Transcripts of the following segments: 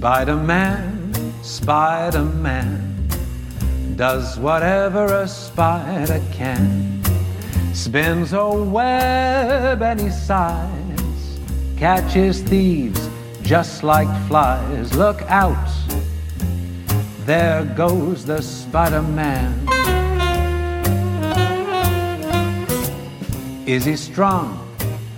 Spider Man, Spider Man, does whatever a spider can. Spins a web any size, catches thieves just like flies. Look out, there goes the Spider Man. Is he strong?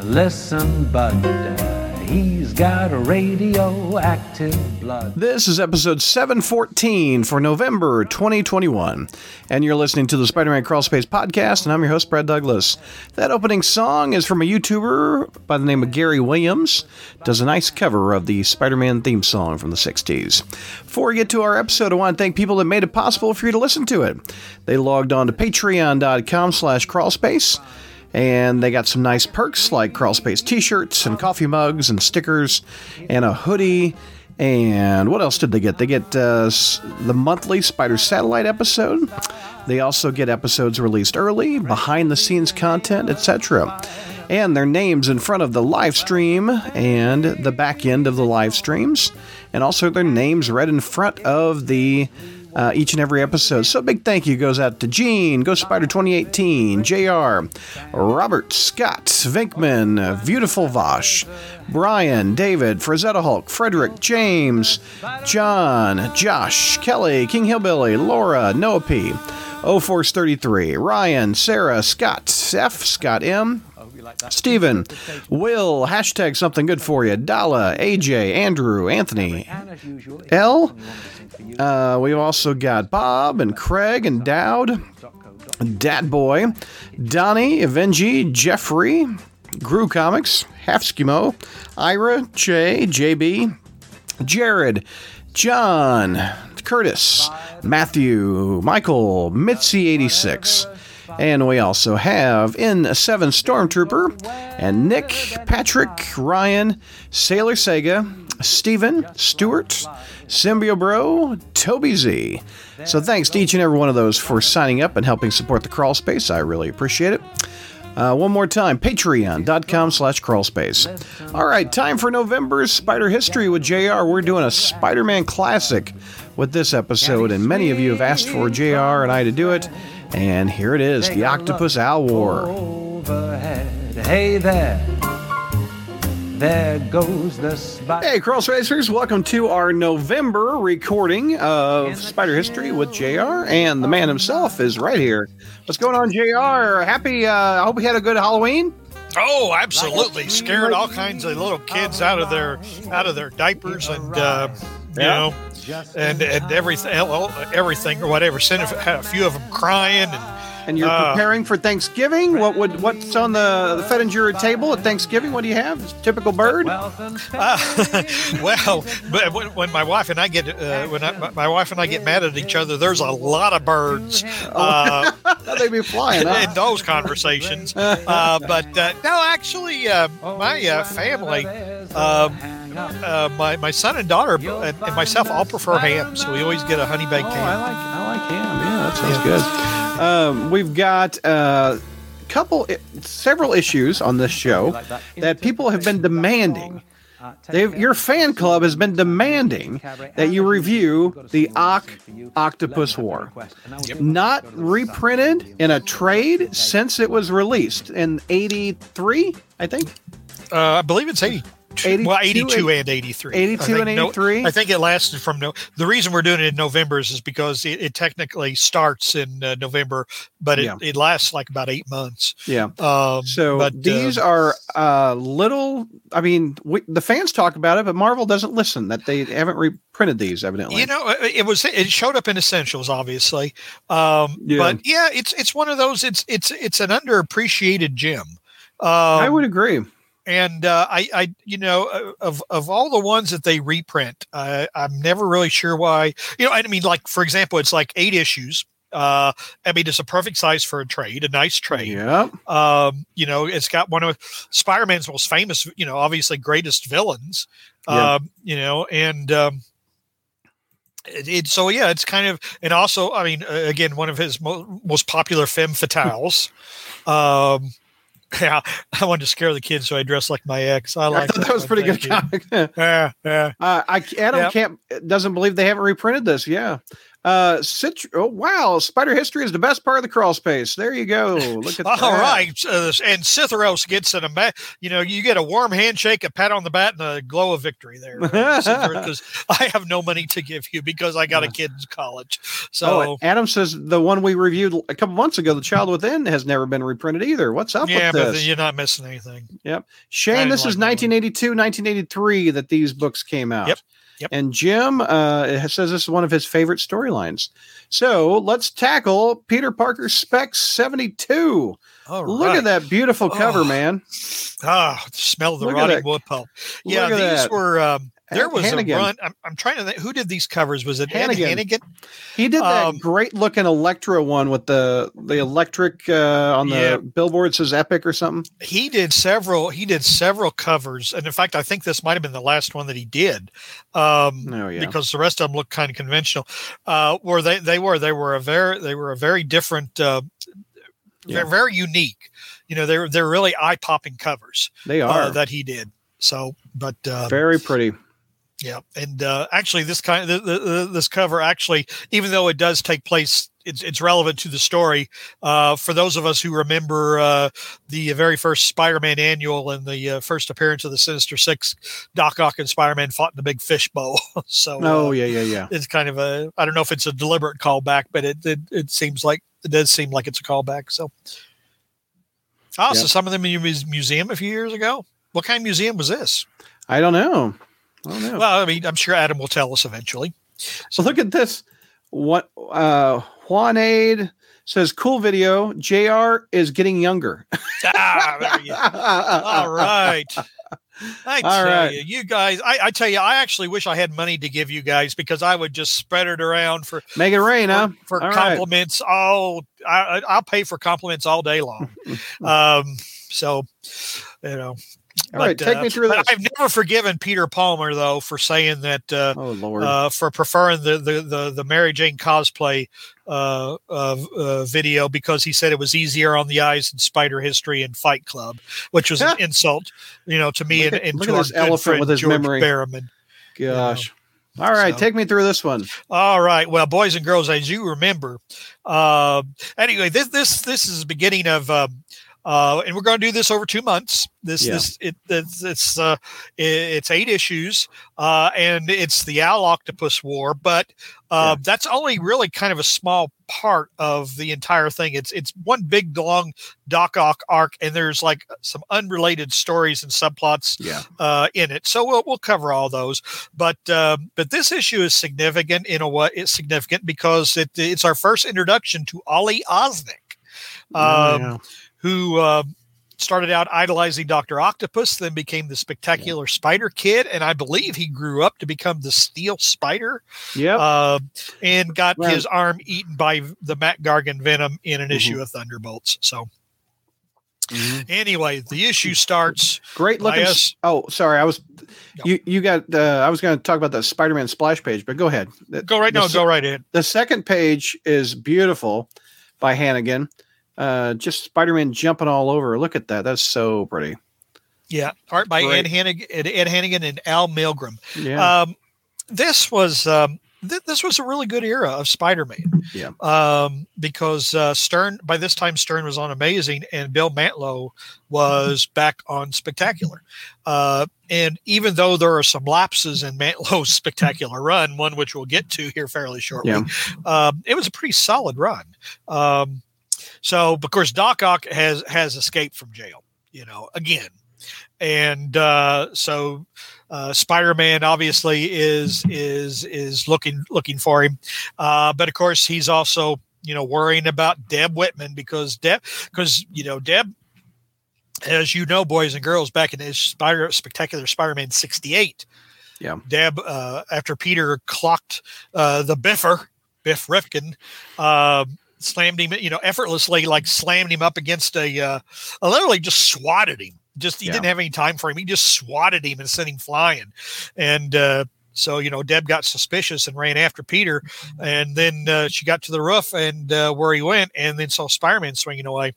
Listen, bud. He's got a radioactive blood. This is episode 714 for November 2021, and you're listening to the Spider Man Crawlspace podcast, and I'm your host, Brad Douglas. That opening song is from a YouTuber by the name of Gary Williams, does a nice cover of the Spider Man theme song from the 60s. Before we get to our episode, I want to thank people that made it possible for you to listen to it. They logged on to patreon.com slash crawlspace and they got some nice perks like crawl space t-shirts and coffee mugs and stickers and a hoodie. And what else did they get? They get uh, the monthly spider satellite episode. They also get episodes released early behind the scenes content etc and their names in front of the live stream and the back end of the live streams. And also their names read in front of the uh, each and every episode. So, big thank you goes out to Gene, Go Spider 2018, JR, Robert, Scott, Vinkman, Beautiful Vosh, Brian, David, Frazetta Hulk, Frederick, James, John, Josh, Kelly, King Hillbilly, Laura, Noah P. O Force 33, Ryan, Sarah, Scott, F, Scott M, Steven, Will, hashtag something good for you, Dala, AJ, Andrew, Anthony, L. Uh, we've also got Bob and Craig and Dowd, Dat Boy, Donnie, Avengi, Jeffrey, Gru Comics, Half Skimo, Ira, Jay, JB, Jared, John, Curtis, Matthew, Michael, Mitzi86. And we also have in 7 Stormtrooper and Nick, Patrick, Ryan, Sailor Sega, Stephen, Stewart, Symbio Bro, Toby Z. So thanks to each and every one of those for signing up and helping support the crawl space. I really appreciate it. Uh, one more time, patreon.com slash crawlspace. All right, time for November's Spider History with JR. We're doing a Spider Man classic with this episode, and many of you have asked for JR and I to do it. And here it is The Octopus Owl War. Overhead. Hey there. There goes the spider. Hey, Cross Racers, welcome to our November recording of Spider History with JR, and the man himself is right here. What's going on, JR? Happy, uh, I hope you had a good Halloween. Oh, absolutely! Scared all kinds of little kids out of their out of their diapers, and uh, you Yeah. know, and and everything, everything or whatever. Sent a, a few of them crying, and And you're Uh, preparing for Thanksgiving. What would what's on the the Fettinger table at Thanksgiving? What do you have? Typical bird. uh, well, but when, when my wife and I get uh, when I, my wife and I get mad at each other, there's a lot of birds. Uh, they be flying. Huh? in those conversations. Uh, but uh, no, actually, uh, my uh, family, um, uh, my my son and daughter and, and myself all prefer ham, so we always get a honey baked Oh, I like I like ham. Yeah, that sounds good. Um, we've got a uh, couple, several issues on this show that people have been demanding. They've, your fan club has been demanding that you review the Ock Octopus War. Not reprinted in a trade since it was released in '83, I think. Uh, I believe it's 82. 82, well, 82 and 83. 82 think and no- 83? I think it lasted from no. The reason we're doing it in November is, is because it, it technically starts in uh, November, but it, Yeah. it lasts like about eight months. Yeah. Um, So but, these uh, are uh, little. I mean, we, the fans talk about it, but Marvel doesn't listen. That they haven't reprinted these, evidently. You know, it it was it showed up in essentials, obviously. Um, Yeah. But yeah, it's it's one of those. It's it's it's an underappreciated gem. Um, I would agree. And uh, I, I, you know, of of all the ones that they reprint, uh, I'm never really sure why. You know, I mean, like for example, it's like eight issues. Uh, I mean, it's a perfect size for a trade, a nice trade. Yeah. Um, you know, it's got one of Spider-Man's most famous, you know, obviously greatest villains. Yeah. Um, you know, and um, it, it so yeah, it's kind of, and also, I mean, uh, again, one of his mo- most popular femme fatales. um, Yeah, I wanted to scare the kids, so I dressed like my ex. I I like thought that was one. pretty good Thank comic. Yeah, yeah. Uh, I Adam Yep. can't doesn't believe they haven't reprinted this. Yeah. Uh, oh, wow, Spider History is the best part of the crawl space. There you go. Look at All that. right, uh, and Cytheros gets an you know you get a warm handshake, a pat on the back, and a glow of victory there because I have no money to give you because I got a kid in college. So oh, Adam says the one we reviewed a couple months ago, The Child Within, has never been reprinted either. What's up yeah, with but this? you're not missing anything. Yep. Shane, this is like that 1982, 1983 that these books came out. Yep, yep. And Jim uh, says this is one of his favorite storylines. So let's tackle Peter Parker Specs 72. All Look right. at that beautiful cover, Oh, man. Ah, smell the Look rotting wood pulp. Yeah, these that. were. Um, there was Hannigan. a run. I'm, I'm trying to think who did these covers. Was it Hannigan. Hannigan? He did that Um, great looking Elektra one with the the electric uh, on the Yeah. billboard says Epic or something. He did several. He did several covers, and in fact, I think this might have been the last one that he did. Um, Oh yeah. because the rest of them look kind of conventional. Uh, where they they were they were a very they were a very different, uh, Yeah. they're very unique. You know, they're they're really eye popping covers they uh, are that he did. So, but uh, very pretty. Yeah, and uh, actually, this kind of the, the, this cover actually, even though it does take place. It's, it's relevant to the story. Uh, for those of us who remember uh, the very first Spider-Man annual and the uh, first appearance of the Sinister Six, Doc Ock and Spider-Man fought in a big fishbowl. so, Oh uh, yeah, yeah, yeah. it's kind of a I don't know if it's a deliberate callback, but it it, it seems like it does seem like it's a callback. So, oh, so Yeah. some of them in your museum a few years ago. What kind of museum was this? I don't know. I. Well, I mean, I'm sure Adam will tell us eventually. So look at this. What uh Juan Aid says cool video. JR is getting younger. ah, you- all right. I All tell right. you, you guys. I, I tell you, I actually wish I had money to give you guys because I would just spread it around for Make it rain, huh? for, for All right. compliments. all I, I- I'll pay for compliments all day long. um, so you know. All right, take me through but this. I've never forgiven Peter Palmer though for saying that uh, Oh Lord. uh, for preferring the, the the the Mary Jane cosplay uh, uh, uh, video because he said it was easier on the eyes than Spider History and Fight Club, which was an insult, you know, to me and, and look to at this elephant with his George memory. Gosh. All right, so- take me through this one. All right. Well, boys and girls, as you remember, uh, anyway, this this this is the beginning of, um, uh, and we're going to do this over two months. This Yeah. this it it's it's, uh, it- it's eight issues, uh, and it's the Owl Octopus War, but uh, that's only really kind of a small part of the entire thing. It's it's one big long Doc Ock arc, and there's like some unrelated stories and subplots Yeah. uh, in it. So we'll we'll cover all those. But um, but this issue is significant in a way. It's significant because it, it's our first introduction to Ollie Osnick, Oh, um, yeah. Who uh, started out idolizing Doctor Octopus, then became the spectacular Spider Kid, and I believe he grew up to become the Steel Spider, Yep. uh, and got Right. his arm eaten by the Mac Gargan Venom in an Mhm. issue of Thunderbolts. So Mhm. anyway, the issue starts. Great looking. Bias. s- Oh, sorry. I was. No. You you got. Uh, I was going to talk about the Spider-Man splash page, but go ahead. The, Go right now. Go right in. The second page is beautiful by Hannigan. Uh, just Spider-Man jumping all over. Look at that. That's so pretty. Yeah, art by Ed Hannigan, Ed, Hannigan and Al Milgrom. Yeah. Um, this was um, th- this was a really good era of Spider-Man. Yeah. Um, because uh, Stern by this time Stern was on Amazing and Bill Mantlo was back on Spectacular. Uh, and even though there are some lapses in Mantlo's Spectacular run, one which we'll get to here fairly shortly, Yeah. um, it was a pretty solid run. Um, so, of course, Doc Ock has has escaped from jail. You know, again, and uh, so uh, Spider-Man obviously is is is looking looking for him, uh, but of course he's also you know worrying about Deb Whitman because Deb because you know Deb. As you know, boys and girls, back in his Spider Spectacular Spider-Man '68, Yeah. Deb, uh, after Peter clocked uh, the Biffer, Biff Rifkin, uh, slammed him, you know, effortlessly, like slammed him up against a, uh, literally just swatted him. Just he Yeah. didn't have any time for him. He just swatted him and sent him flying. And uh, So you know, Deb got suspicious and ran after Peter, and then uh, she got to the roof and uh, where he went, and then saw Spider-Man swinging away.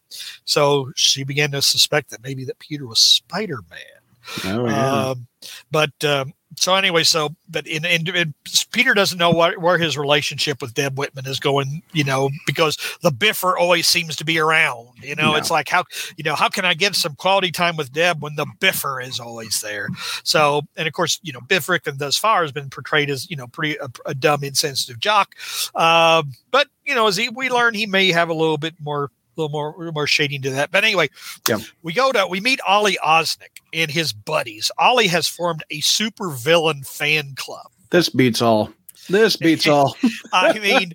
So she began to suspect that maybe that Peter was Spider-Man. Oh, yeah. Um, but um, so anyway, so but in, in, in Peter doesn't know what where his relationship with Deb Whitman is going, you know, because the Biffer always seems to be around. You know, it's like how you know how can I get some quality time with Deb when the Biffer is always there? So and of course, you know, Biff and thus far has been portrayed as you know pretty a, a dumb, insensitive jock. Um, but you know, as he, we learn, he may have a little bit more. A little more, more shading to that, but anyway, Yeah. we go to we meet Ollie Osnick and his buddies. Ollie has formed a super villain fan club. This beats all. This beats all. I mean,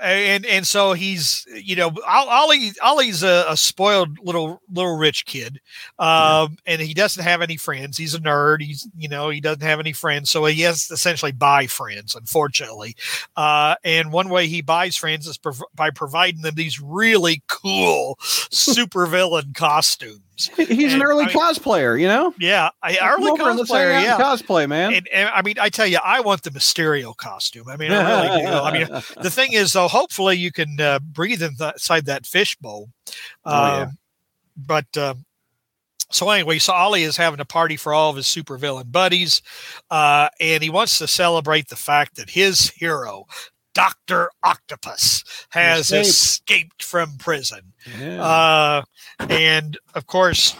and and so he's you know Ol- Ollie Ollie's a, a spoiled little little rich kid, um, and he doesn't have any friends. He's a nerd. He's you know he doesn't have any friends, so he has to essentially buy friends. Unfortunately, uh, and one way he buys friends is prov- by providing them these really cool super villain costumes. He's an early I mean- cosplayer, you know? Yeah, I, early over and let's hang cosplayer. Yeah, Cosplay, man. and, and I mean, I tell you, I want the Mysterio costume. I mean, I really do. I mean, the thing is, though, hopefully you can uh, breathe inside that fishbowl. Oh, yeah. Um, But um, so anyway, so Ollie is having a party for all of his supervillain buddies, uh, and he wants to celebrate the fact that his hero, Doctor Octopus, has Escaped. escaped from prison. Yeah. Uh, and of course,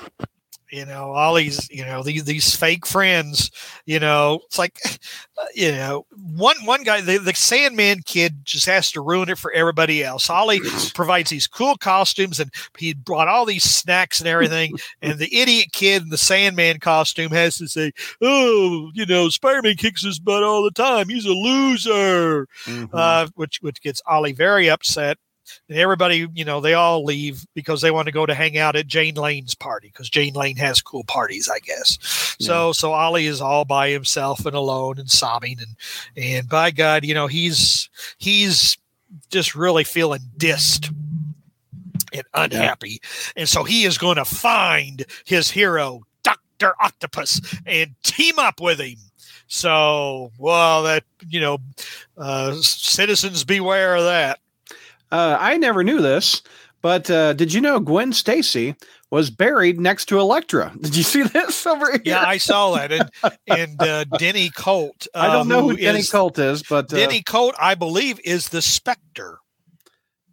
you know, all these, you know, these these fake friends, you know, it's like, you know, one one guy, the, the Sandman kid, just has to ruin it for everybody else. Ollie provides these cool costumes, and he brought all these snacks and everything. and the idiot kid in the Sandman costume has to say, "Oh, you know, Spider-Man kicks his butt all the time. He's a loser." Mhm. uh, which which gets Ollie very upset. And everybody, you know, they all leave because they want to go to hang out at Jane Lane's party because Jane Lane has cool parties, I guess. So so Ollie is all by himself and alone and sobbing and and by God, you know, he's he's just really feeling dissed and unhappy. And so he is going to find his hero, Dr. Octopus, and team up with him. So, well, that, you know, uh, citizens beware of that. Uh, I never knew this, but uh, did you know Gwen Stacy was buried next to Elektra? Did you see this over here? Yeah, I saw that. And, and uh, Denny Colt. Uh, I don't know who, Denny is- Colt is, but uh, Denny Colt, I believe, is the Spectre.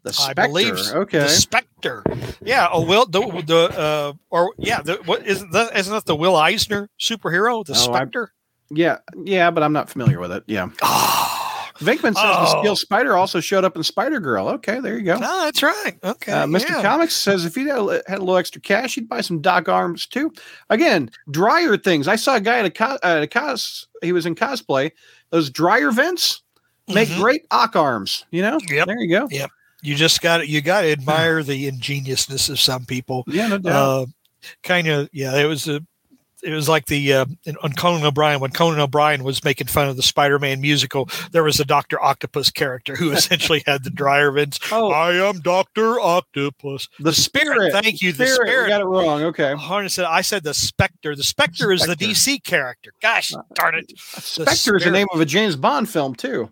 the I Spectre. believe okay. the Spectre. Yeah. Oh, Will the the uh, or yeah, the what isn't that isn't that the Will Eisner superhero, the Oh, I- Spectre? yeah, yeah, but I'm not familiar with it. Yeah. Oh, Vinkman says the Oh. Steel Spider also showed up in Spider Girl. Okay, there you go. no, that's right. Okay, Uh, Mr. yeah. Comics says if he had a, little extra cash, he'd buy some Doc Arms too. Again, dryer things. I saw a guy at a, co- at a cos. He was in cosplay. Those dryer vents make Mhm. great Ock arms. You know. Yep. There you go. Yep. You just got to you got to admire the ingeniousness of some people. Yeah, no doubt. Uh, kind of, yeah. It was a. It was like the uh, in- on Conan O'Brien when Conan O'Brien was making fun of the Spider-Man musical. There was a Doctor Octopus character who essentially had the dryer vents. oh, I am Doctor Octopus. the spirit. Thank you. The Spirit. spirit. We got it wrong. Okay. Harness said I said the Spectre. The Spectre is the DC character. Gosh darn it. Spectre is the name of a James Bond film too.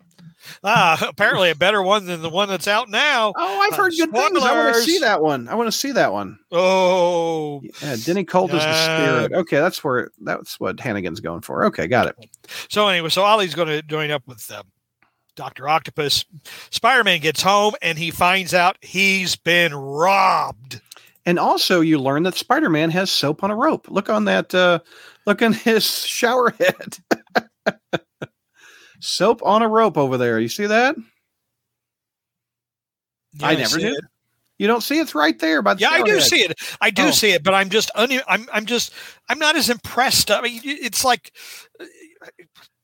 Ah, apparently a better one than the one that's out now. Oh, I've Uh, heard good things. I want to see that one. I want to see that one. Oh, Yeah, Denny Colt is the Uh, spirit. Okay, that's where that's what Hannigan's going for. Okay, got it. so anyway, so Ollie's going to join up with um, Doctor Octopus. Spider-Man gets home and he finds out he's been robbed. And also, you learn that Spider-Man has soap on a rope. Look on that. Uh, look on his shower head. soap on a rope over there. You see that? Yeah, I never see did. it. You don't see it's right there by the. Yeah, I do head. see it. I do Oh. see it, but I'm just un- I'm I'm just I'm not as impressed. I mean, it's like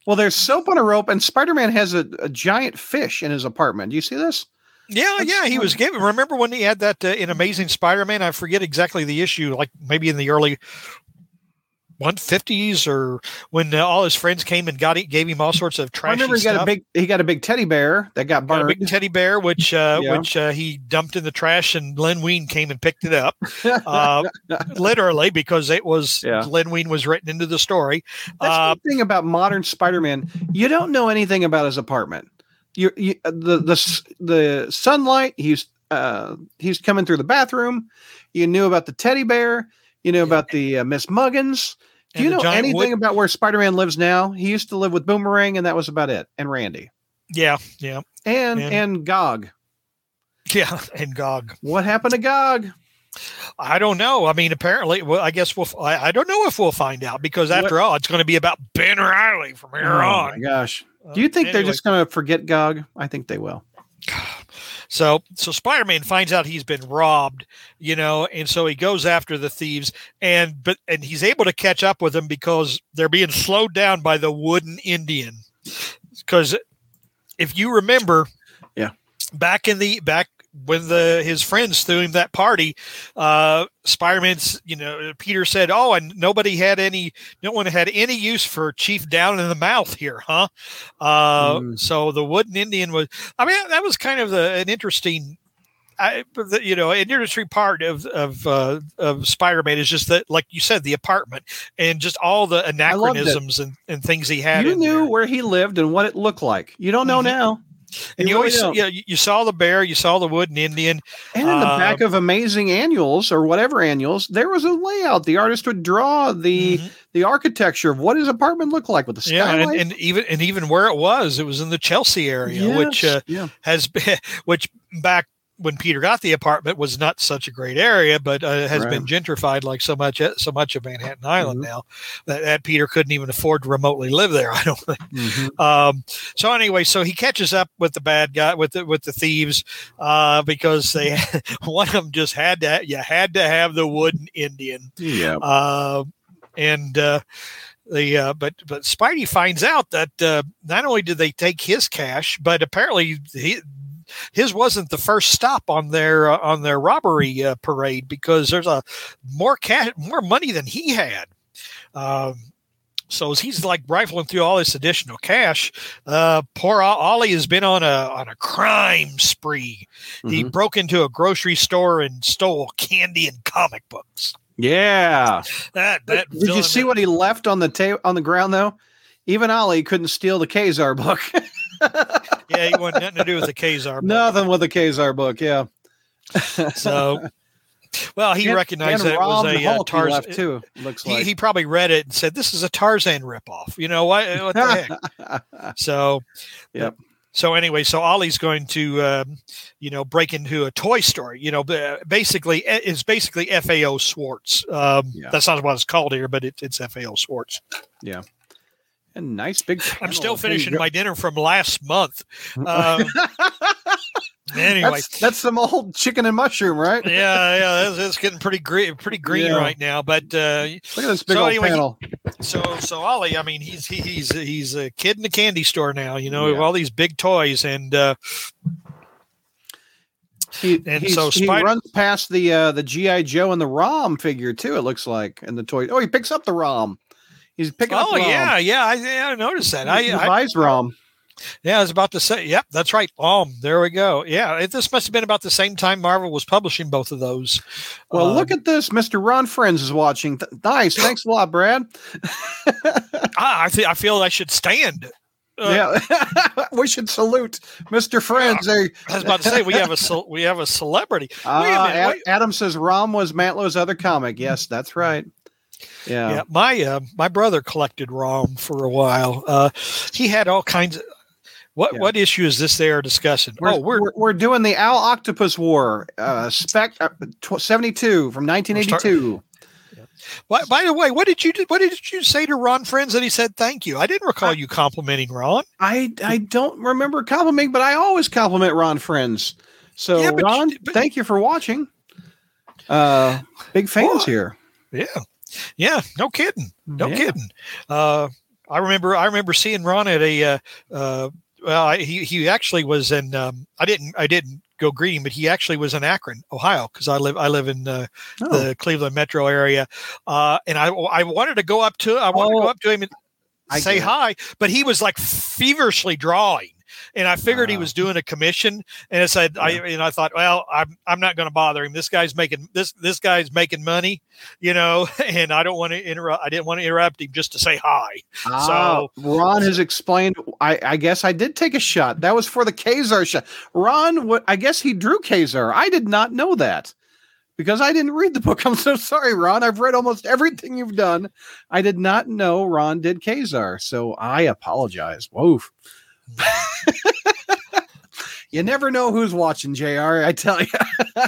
Well, there's soap on a rope, and Spider-Man has a, a giant fish in his apartment. Do you see this? Yeah, That's yeah, he was giving. Remember when he had that uh, in Amazing Spider-Man? I forget exactly the issue, like maybe in the early 150s or when uh, all his friends came and got it, gave him all sorts of I remember he got a big he got a big teddy bear that got Got a burned. big teddy bear, which uh, Yeah. which uh, he dumped in the trash, and Len Wein came and picked it up, uh, literally because it was Yeah. Len Wein was written into the story. That's Uh, the thing about modern Spider-Man. You don't know anything about his apartment. You, you the the the sunlight. He's uh he's coming through the bathroom. You knew about the teddy bear. You know about the uh, Miss Muggins. Do you know anything wood- about where Spider-Man lives now? He used to live with Boomerang, and that was about it. And Randy yeah, yeah, and And- and Gog. yeah, and Gog. What happened to Gog? I don't know. I mean, apparently, well, I guess we'll. I, I don't know if we'll find out because after all, it's going to be about Ben Reilly from here Oh my on. gosh! Uh, Do you think they're just going to forget Gog? I think they will. So, so Spider-Man finds out he's been robbed, you know, and so he goes after the thieves, and but and he's able to catch up with them because they're being slowed down by the wooden Indian. Because if you remember, Yeah. back in the back when the his friends threw him that party, uh, Spider-Man's, you know, Peter said, "Oh, and nobody had any, no one had any use for Chief down in the mouth here, huh?" Uh, Mm. So the wooden Indian was. I mean, that was kind of the, an interesting. I, you know, an interesting part of of uh, of Spider-Man is just that, like you said, the apartment and just all the anachronisms and, and things he had. You knew there. where he lived and what it looked like. You don't know Mhm. now. And you really always, don't. you, you you saw the bear, you saw the wooden Indian. And in the Uh, back of Amazing Annuals or whatever annuals, there was a layout. The artist would draw the Mhm. the architecture of what his apartment looked like with the yeah, and, and even and even where it was, it was in the Chelsea area, which uh, yeah, has been, which back when Peter got the apartment was not such a great area, but uh, has been gentrified like so much so much of Manhattan Island Mhm. now that, that Peter couldn't even afford to remotely live there. I don't think. Mhm. Um, so anyway, so he catches up with the bad guy with the with the thieves uh, because they one of them just had to you had to have the wooden Indian. yeah. Uh, and uh, the uh, but but Spidey finds out that uh, not only did they take his cash, but apparently he his wasn't the first stop on their uh, on their robbery uh, parade because there's a more cash more money than he had. Um, so as he's like rifling through all this additional cash, uh, poor Ollie has been on a on a crime spree. He Mhm. broke into a grocery store and stole candy and comic books. Yeah. That that Did you see what he left on the ta- on the ground though? Even Ollie couldn't steal the Ka-Zar book. Yeah, he wanted nothing to do with the Ka-Zar. book. Nothing with the Ka-Zar book. Yeah. So, well, he And- recognized and that it was a uh, Hulk he left Tarzan. too. Looks He, like. he probably read it and said, "This is a Tarzan ripoff." You know what? What the heck? So, Yep. So anyway, so Ollie's going to, um, you know, break into a toy store. You know, basically, eh, it's basically FAO Schwarz. Um, Yeah. That's not what it's called here, but it, it's FAO Schwarz. And nice big. I'm still finishing my dinner from last month. Um, anyway, that's, that's some old chicken and mushroom, right? yeah, yeah, it's, it's getting pretty green, pretty green Yeah. right now. But uh, Look at this big So old anyway, panel. so so Ollie, I mean, he's he- he's he's a kid in the candy store now. You know, Yeah. with all these big toys, and uh, He, and he's- so he runs past the uh, the GI Joe and the Rom figure too. It looks like, and the toy. Oh, he picks up the Rom. He's picking up. oh yeah, yeah, I, yeah, I noticed that. I, He I buys Rom. yeah, I was about to say, yep, that's right. Um, there we go. Yeah, it, this must have been about the same time Marvel was publishing both of those. Well, look Um, at this. Mr. Ron Frenz is watching. Th- nice. Thanks a lot, Brad. I, I feel I feel I should stand. Uh, yeah, we should salute Mr. Frenz. There. I was about to say we have a ce- we have a celebrity. Uh, wait a minute, Ad- Adam says Rom was Mantlo's other comic. Yes, that's right. Yeah. Yeah, my uh, my brother collected ROM for a while. Uh, he had all kinds of. What Yeah. what issue is this they are discussing? We're, oh, we're, we're, we're doing the Owl Octopus War, uh, spec uh, tw- 72 from 1982. by, by the way, what did you do, what did you say to Ron Frenz that he said thank you? I didn't recall you complimenting Ron. I I don't remember complimenting, but I always compliment Ron Frenz. So Yeah, but you Ron, but- thank you for watching. Uh, big fans Boy. here. Yeah, yeah, no kidding, no Yeah. kidding. Uh, I remember I remember seeing Ron at a. Uh, uh, well, I, he he actually was in. Um, I didn't I didn't go greet him, but he actually was in Akron, Ohio, because I live I live in uh, Oh. the Cleveland metro area, uh, and I I wanted to go up to I wanted to Oh, go up to him and I say hi, but he was like feverishly drawing. And I figured he was doing a commission, and I said, I and I thought, well, I'm I'm not going to bother him. This guy's making this this guy's making money, you know, and I don't want to interrupt. I didn't want to interrupt him just to say hi. Ah, Ron has explained. I, I guess I did take a shot. That was for the Ka-Zar shot. Ron, what? I guess he drew Ka-Zar. I did not know that because I didn't read the book. I'm so sorry, Ron. I've read almost everything you've done. I did not know Ron did Ka-Zar, so I apologize. Whoa. you never know who's watching, Jr. I tell you.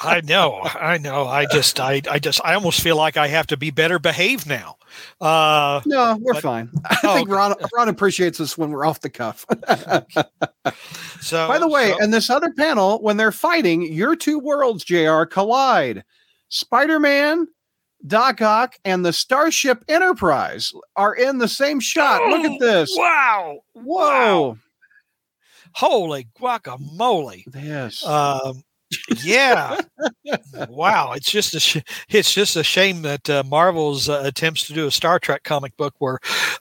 I know, I know. I just, I, I just, I almost feel like I have to be better behaved now. Uh, no, we're But- fine. I Oh, think. Ron Ron appreciates us when we're off the cuff. so By the way, so- in this other panel, when they're fighting, your two worlds, JR, collide. Spider Man, Doc Ock, and the Starship Enterprise are in the same shot. Look at this. Wow! Whoa. Holy guacamole! Yes. Um, yeah. wow. It's just a sh- it's just a shame that uh, Marvel's uh, attempts to do a Star Trek comic book were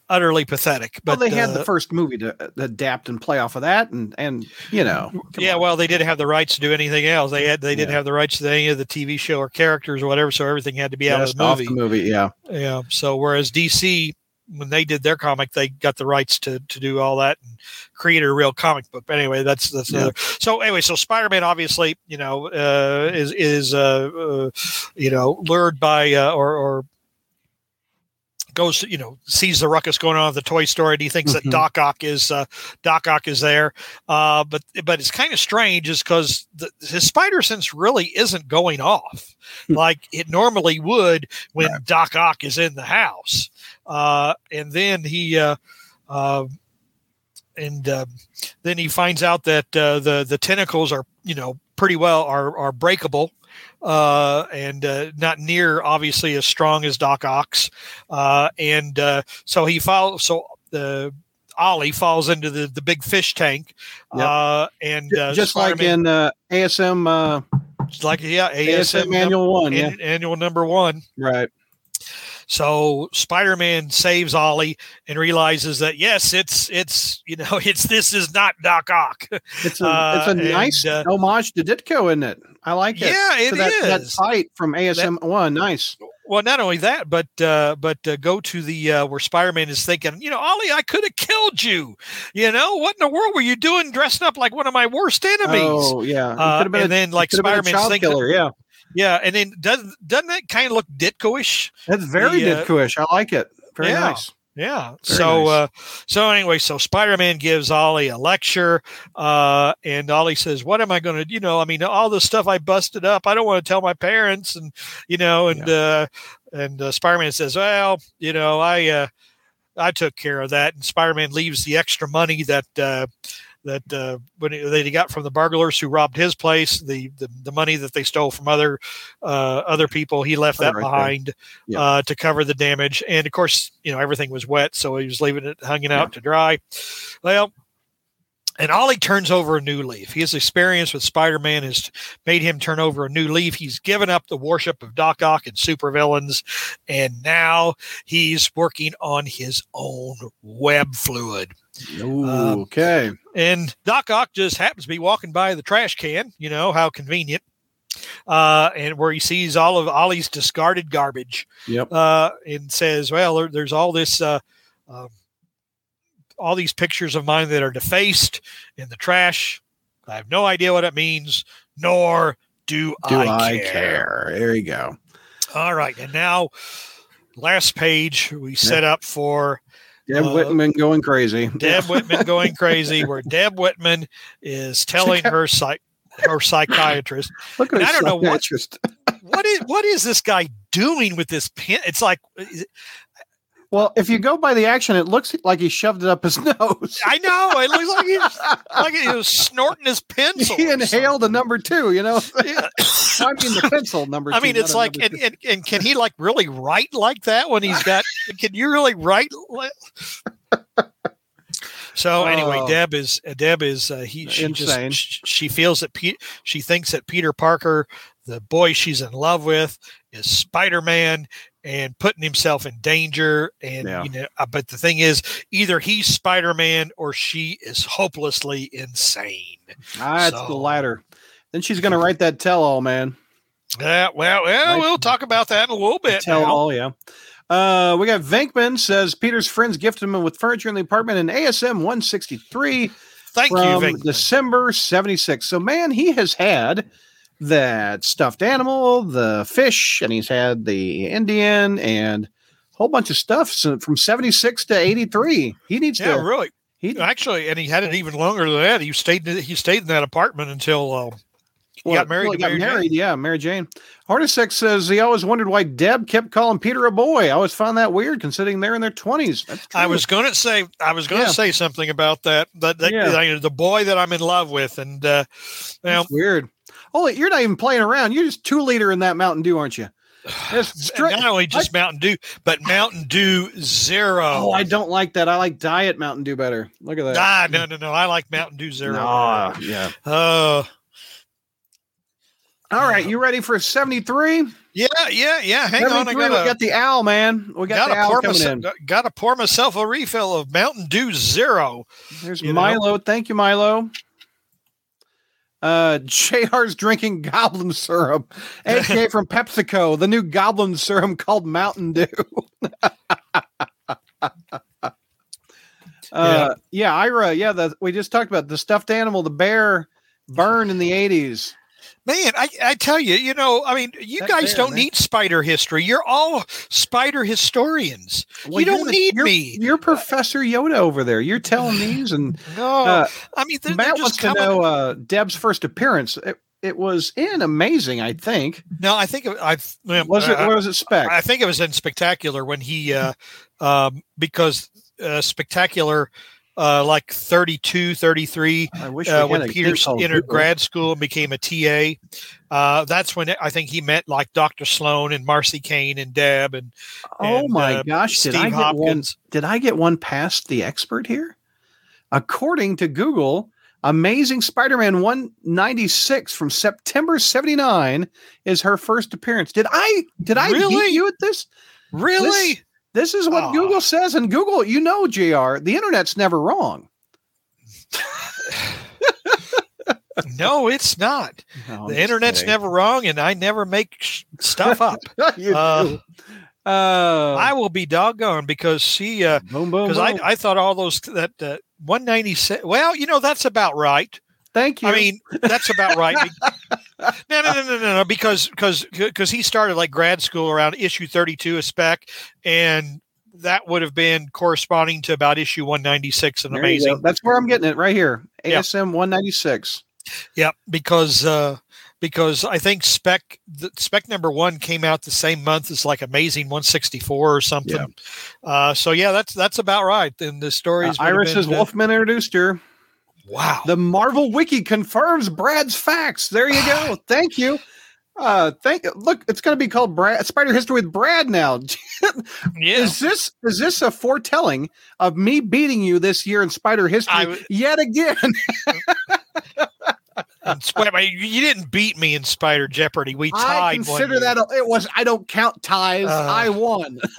utterly pathetic. well, But they had uh, the first movie to uh, adapt and play off of that, and and you know, yeah, on. well, they didn't have the rights to do anything else. They had they didn't Yeah. have the rights to any of the TV show or characters or whatever, so everything had to be out of the movie. the movie, yeah. Yeah. So whereas DC, when they did their comic, they got the rights to to do all that and create a real comic book. But anyway, that's that's Yeah. another. So anyway, so Spider Man obviously, you know, uh, is is uh, uh, you know lured by uh, or or goes to, you know sees the ruckus going on at the toy store and he thinks Mhm. that Doc Ock is uh, Doc Ock is there uh, but but it's kind of strange is because his spider sense really isn't going off like it normally would when Doc Ock is in the house uh, and then he uh, uh, and uh, then he finds out that uh, the the tentacles are you know pretty well are are breakable uh, and uh, not near obviously as strong as Doc Ock's uh, and uh, so he follows so the Ollie falls into the, the big fish tank Yep. uh, and uh, Just like Spider-Man- in uh, ASM, uh, like yeah ASM, ASM, Manual One, yeah, annual number one right. So Spider-Man saves Ollie and realizes that yes, it's it's you know it's this is not Doc Ock. It's a Uh, it's a and, nice uh, homage to Ditko, isn't it? I like it. Yeah, it to that, that is. fight from ASM One, nice. Well, not only that, but uh, but uh, go to the uh, where Spider-Man is thinking, you know, Ollie, I could have killed you. You know, what in the world were you doing dressed up like one of my worst enemies? Oh yeah, Uh, and a- then like could've been a Spider-Man's thinking, killer. Yeah, yeah, and then does doesn't that kind of look Ditko-ish? that's very The, uh, Ditko-ish. I like it. Very yeah. nice. Yeah. Very so nice. uh so anyway, so Spider-Man gives Ollie a lecture, uh, and Ollie says, What am I gonna you know, I mean, all the stuff I busted up, I don't want to tell my parents and you know, and uh and uh, Spider-Man says, Well, you know, I uh I took care of that, and Spider-Man leaves the extra money that uh that uh, when he, that he got from the burglars who robbed his place, the the, the money that they stole from other uh, other people, he left that Right behind Yeah. uh, to cover the damage. And of course, you know everything was wet, so he was leaving it hanging out to dry. Well, and Ollie turns over a new leaf. His experience with Spider-Man has made him turn over a new leaf. He's given up the worship of Doc Ock and supervillains, and now he's working on his own web fluid. Ooh, Um, okay. And Doc Ock just happens to be walking by the trash can. You know how convenient. Uh, and where he sees all of Ollie's discarded garbage, Yep. uh, and says, "Well, there, there's all this, uh, um, all these pictures of mine that are defaced in the trash. I have no idea what it means, nor do, Do I, I care. care? There you go. All right, and now, last page we set up for Deb Uh, Whitman going crazy. Deb Whitman going crazy, where Deb Whitman is telling her psych her psychiatrist, Look at I don't know what- what is what is this guy doing with this pen? It's like Well, if you go by the action, it looks like he shoved it up his nose. I know it looks like he's like he was snorting his pencil. he inhaled a number two. You know, Yeah. I mean the pencil number. I mean, it's like, and, and, and can he like really write like that when he's got? can you really write? Like, So anyway, Oh. Deb is Deb is uh, he she Insane. just she feels that Pete she thinks that Peter Parker, the boy she's in love with, is Spider Man and putting himself in danger. And Yeah. you know, uh, but the thing is, either he's Spider Man or she is hopelessly insane. Ah, it's the latter. Then she's going to write that tell all, man. Yeah, well, well, Right. we'll talk about that in a little bit. Tell now. all, yeah. Uh, we got Venkman says Peter's friends gifted him with furniture in the apartment in ASM 163 Thank you, from Vink. December 76. So, man, he has had that stuffed animal, the fish, and he's had the Indian and a whole bunch of stuff so- from 76 to 83. He needs Yeah, to. really. He, Actually, and he had it even longer than that. He stayed. in- He stayed in that apartment until uh, he got married. well, got Mary Jane. married. Yeah, Mary Jane. Hardisek says he always wondered why Deb kept calling Peter a boy. I always found that weird, considering they're in their twenties. I was going to say. I was going to Yeah. say something about that. That, that Yeah. the boy that I'm in love with, and uh, well, weird. Oh, you're not even playing around. You're just two liter in that Mountain Dew, aren't you? Straight. not only just Mountain Dew, but Mountain Dew Zero. Oh, I don't like that. I like Diet Mountain Dew better. Look at that. ah, no, no, no. I like Mountain Dew Zero. Nah, yeah. Oh, All right, you ready for 73? yeah, yeah, yeah. Hang on, I gotta, we got the owl, man. We got gotta the owl pour myself, gotta pour myself a refill of Mountain Dew Zero. There's you know? Milo. Thank you, Milo. Uh, JR's drinking goblin syrup, aka from PepsiCo, the new goblin syrup called Mountain Dew. uh, yeah, Ira. Yeah, the, we just talked about the stuffed animal, the bear, burned in the '80s. Man, I, I tell you, you know, I mean, you That's guys fair, don't man. need spider history. You're all spider historians. Well, you don't the- need you're, me. You're Professor Yoda over there. You're telling these, and No, uh, I mean, they're, they're Matt just wants to know uh, Deb's first appearance. It, it was in amazing, I think. no, I think it- I Was it? uh, What was it? Spec? I think it was in Spectacular when he, uh, um, because uh, Spectacular, uh, like 32, 33, I wish uh, when a Peter entered Google. grad school and became a TA, uh, that's when I think he met like Dr. Sloan and Marcy Kane and Deb and Oh and, my uh, gosh! Did Steve I get one? Hopkins. Did I get one past the expert here? According to Google, Amazing Spider-Man 196 from September 79 is her first appearance. Did I did I Really? beat you at this? Really? This is what. Google says, and Google, you know, Jr. The internet's never wrong. no, it's not. No, the internet's kidding. never wrong, and I never make sh- stuff up. Uh. Uh, I will be doggone because she, uh, because I. I thought all those that uh, 196. Well, you know that's about right. Thank you. I mean, that's about right. no, no, no, no, no, no, because because because he started like grad school around issue 32 of spec, and that would have been corresponding to about issue 196 and amazing. That's where I'm getting it right here. Yeah. ASM 196. Yep, because uh, because I think spec the, spec number one came out the same month as like Amazing 164 or something. Yeah. Uh, so yeah, that's that's about right. And the Uh, stories. Iris says Wolfman introduced her. Wow. The Marvel Wiki confirms Brad's facts. There you go. Thank you. Uh, thank. Look, it's going to be called Brad Spider History with Brad now. yeah. Is this is this a foretelling of me beating you this year in Spider History w- yet again? And sweat- I mean, you didn't beat me in Spider Jeopardy. We tied. I consider that a, it was. I don't count ties. Uh. I won.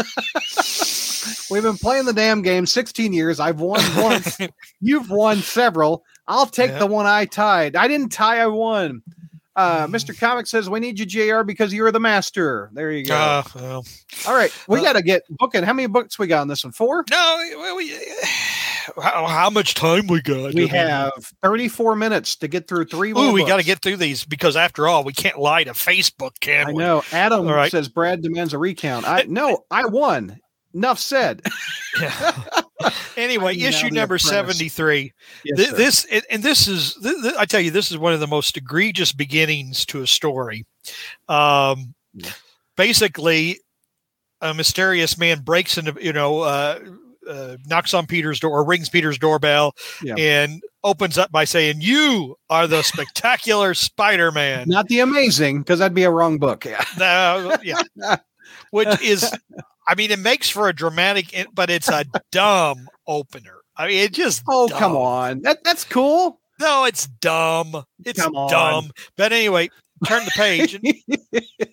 We've been playing the damn game 16 years. I've won once. You've won several. I'll take Yeah. the one I tied. I didn't tie. I won. Uh. Mr. Comic says we need you, Jr. Because you're the master. There you go. Uh, well, All right, we uh, got to get booking. How many books we got on this one? Four. no, well, we, how, how much time we got? We have 34 minutes to get through three. Ooh, we got to get through these because after all, we can't lie to Facebook, can I we? know. Adam right. says Brad demands a recount. I no, I won. Enough said. anyway, issue number 73. Yes, Th- this and- this is th- th- I tell you this is one of the most egregious beginnings to a story. Um, Yeah. basically, a mysterious man breaks into you know uh, uh, knocks on Peter's door or rings Peter's doorbell Yeah. and opens up by saying, "You are the spectacular Spider-Man." Not the amazing, because that'd be a wrong book. Yeah. No, yeah, which is, I mean, it makes for a dramatic, but it's a dumb opener. I mean, it just. Oh, dumb. come on. That that's cool. No, it's dumb. It's dumb. But anyway, turn the page, and,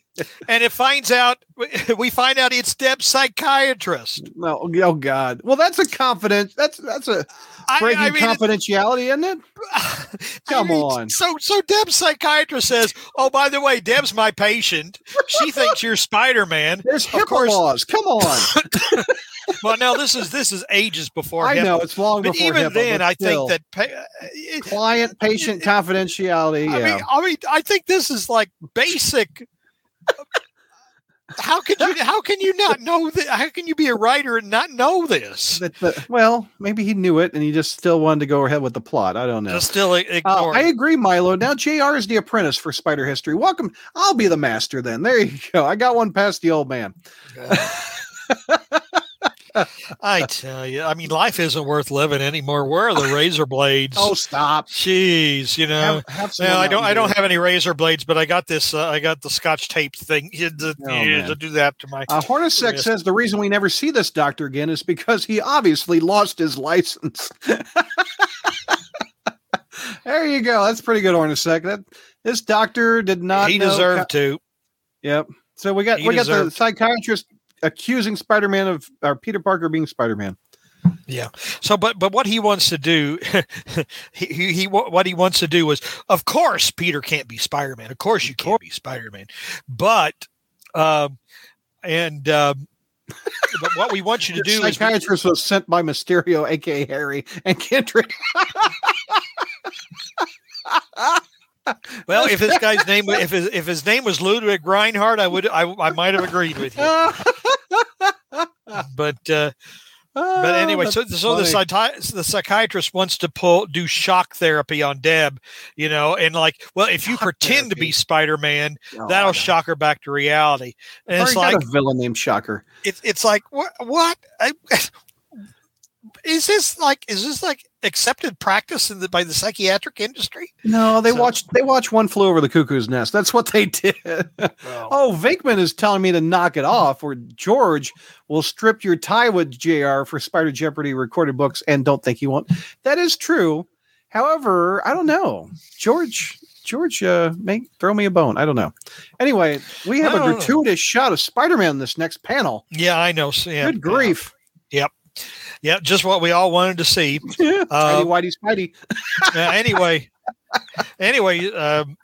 and it finds out. We find out it's Deb's psychiatrist. No, oh God. Well, that's a confidence. That's that's a I- breaking I mean, confidentiality, isn't it? Come I mean, on. So, so Deb's psychiatrist says, "Oh, by the way, Deb's my patient. She thinks you're Spider Man." There's Of HIPAA course. laws. Come on. Well, now this is this is ages before. I HIPAA. know it's long but before even HIPAA, then, but I think that pa- uh, client patient confidentiality. I Yeah. mean, I mean, I think this is like basic. How could you? How can you not know that? How can you be a writer and not know this? That the- well, maybe he knew it and he just still wanted to go ahead with the plot. I don't know. Just still Uh. I agree, Milo. Now JR is the apprentice for Spider History. Welcome. I'll be the master then. There you go. I got one past the old man. I tell you, I mean, life isn't worth living anymore. Where are the razor blades? Oh, stop. jeez, you know. Have, have I don't. I don't have any razor blades, but I got this. Uh, I got the Scotch tape thing to, Oh, to do that to my. Uh, Hornacek says the reason we never see this doctor again is because he obviously lost his license. there you go. That's pretty good, Hornacek. That this doctor did not. he deserved to. Yep. So we got He we got the psychiatrist accusing Spider-Man of or Peter Parker being Spider-Man. Yeah. So, but but what he wants to do, he, he he what he wants to do is, of course, Peter can't be Spider Man. Of course, you can't be Spider Man. But, um, and um, but what we want you to do is psychiatrist was sent by Mysterio, aka Harry and Kendrick. well, if this guy's name if his if his name was Ludwig Rinehart, I would I I might have agreed with you. But uh, but anyway, so so the the psychiatrist wants to pull do shock therapy on Deb, you know, and like, well, if you Shock pretend to be Spider Man, Oh, that'll shock her back to reality. And it's like a villain named Shocker. it's it's like what what I, is this like is this like accepted practice in the, by the psychiatric industry? No, they So- watched they watched One Flew Over the Cuckoo's Nest. That's what they did. oh, Vinkman is telling me to knock it off, or George will strip your tie with JR for Spider Jeopardy recorded books and don't think he won't. That is true. However, I don't know. George George uh may throw me a bone. I don't know. Anyway, we have a don't know. gratuitous shot of Spider-Man in this next panel. yeah, I know. yeah, Good grief. Yeah, yeah, just what we all wanted to see. Tiny Uh, Whitey Spidey. Uh, anyway, anyway, um,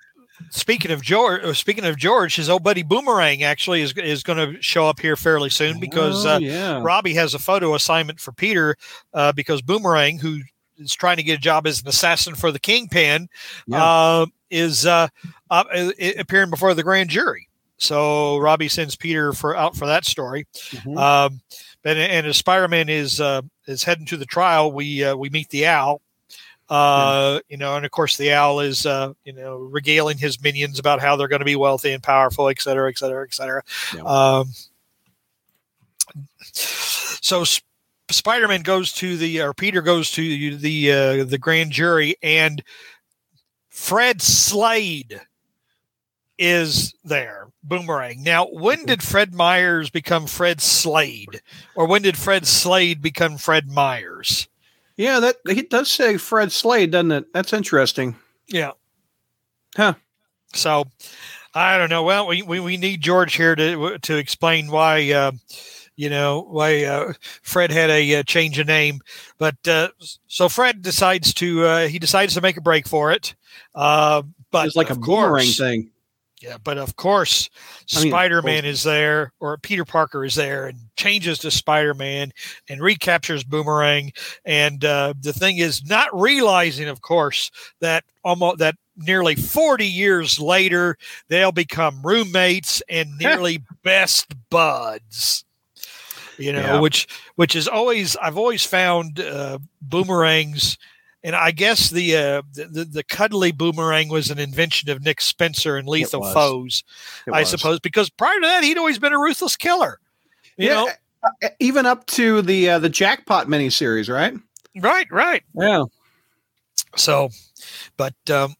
speaking of George, uh, speaking of George, his old buddy Boomerang actually is is going to show up here fairly soon because Oh, uh, yeah. Robbie has a photo assignment for Peter uh, because Boomerang, who is trying to get a job as an assassin for the Kingpin, Yeah. uh, is uh, uh, uh, appearing before the grand jury. So Robbie sends Peter for out for that story. Mhm. Um, and, and as Spider-Man is uh, is heading to the trial, we uh, we meet the owl. Uh, you know, and of course the owl is uh, you know regaling his minions about how they're going to be wealthy and powerful, et cetera, et cetera, et cetera. Yeah. Um, so Sp- Spider-Man goes to the or Peter goes to the uh, the grand jury, and Fred Slade is there. Boomerang. Now, when did Fred Myers become Fred Slade, or when did Fred Slade become Fred Myers? Yeah, that he does say Fred Slade, doesn't it? That's interesting. Yeah. Huh. So, I don't know. Well, we, we, we need George here to to explain why, uh, you know, why uh, Fred had a uh, change of name. But uh, so Fred decides to uh, he decides to make a break for it. Uh, but it's like a of boomerang thing. Yeah, but of course, I mean, Spider Man is there, or Peter Parker is there, and changes to Spider Man and recaptures Boomerang. And uh, the thing is, not realizing, of course, that almost that nearly forty years later, they'll become roommates and nearly best buds. You know, Yeah. which which is always I've always found uh, boomerangs and I guess the, uh, the the cuddly boomerang was an invention of Nick Spencer and Lethal. Foes, It I was. suppose, because prior to that he'd always been a ruthless killer. You yeah, know, uh, even up to the uh, the Jackpot miniseries, right? right, right. Yeah. So, but um,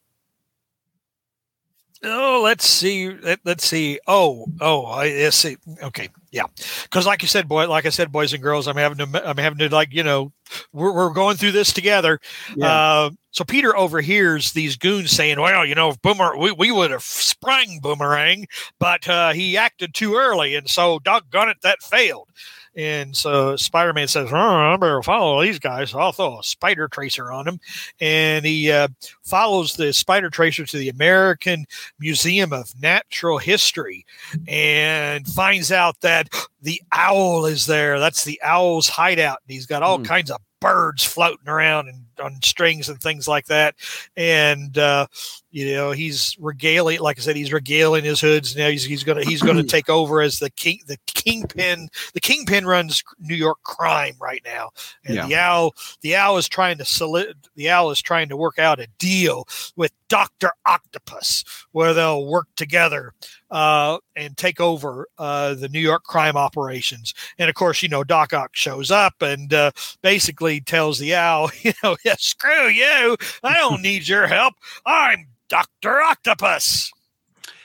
Oh, let's see. Let, us see. Oh, oh, I let's see. Okay, yeah, because like you said, boy, like I said, boys and girls, I'm having to, I'm having to, like, you know, we're, we're going through this together. Yeah. Uh, so Peter overhears these goons saying, "Well, you know, if Boomer, we, we would have sprang Boomerang, but uh, he acted too early, and so doggone it, that failed." And so Spider Man says, I better follow these guys. So I'll throw a spider tracer on him. And he uh, follows the spider tracer to the American Museum of Natural History and finds out that the owl is there. That's the owl's hideout. And he's got all mm. kinds of birds floating around and on strings and things like that. And uh, you know, he's regaling, like I said, he's regaling his hoods. Now he's, he's gonna he's gonna take over as the king, the kingpin. The kingpin runs New York crime right now, and yeah. the owl, the owl is trying to solid, the owl is trying to work out a deal with Doctor Octopus, where they'll work together uh, and take over uh, the New York crime operations. And of course, you know, Doc Ock shows up and uh, basically tells the owl, you know, yeah, screw you. I don't need your help. I'm Dr. Octopus.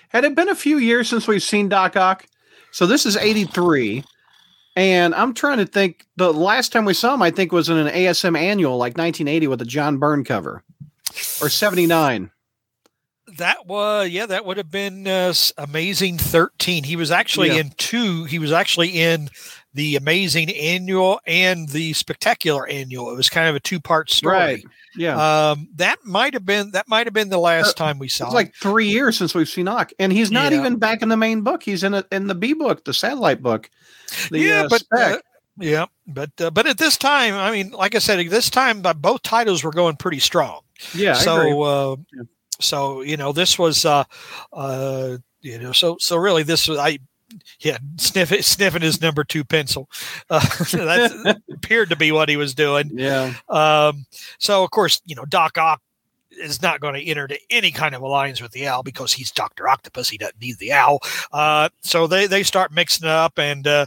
Had it been a few years since we've seen Doc Ock? So this is 83. And I'm trying to think the last time we saw him, I think, was in an ASM annual like 1980 with a John Byrne cover or 79 that was yeah that would have been uh, amazing 13 he was actually yeah. in two he was actually in the amazing annual and the spectacular annual. It was kind of a two part story. Right. Yeah. Um, that might have been that might have been the last uh, time we saw it's like three years since we've seen Ock, and he's not yeah. even back in the main book. He's in a, in the b book the satellite book the, yeah uh, but uh, yeah but uh, but at this time i mean like i said at this time uh, both titles were going pretty strong. Yeah so yeah so you know this was uh uh you know so so really this was i yeah sniff sniffing his number two pencil uh, that appeared to be what he was doing yeah um so of course you know doc ock is not going to enter into any kind of alliance with the owl because he's Doctor Octopus. He doesn't need the owl. Uh, so they they start mixing it up, and uh,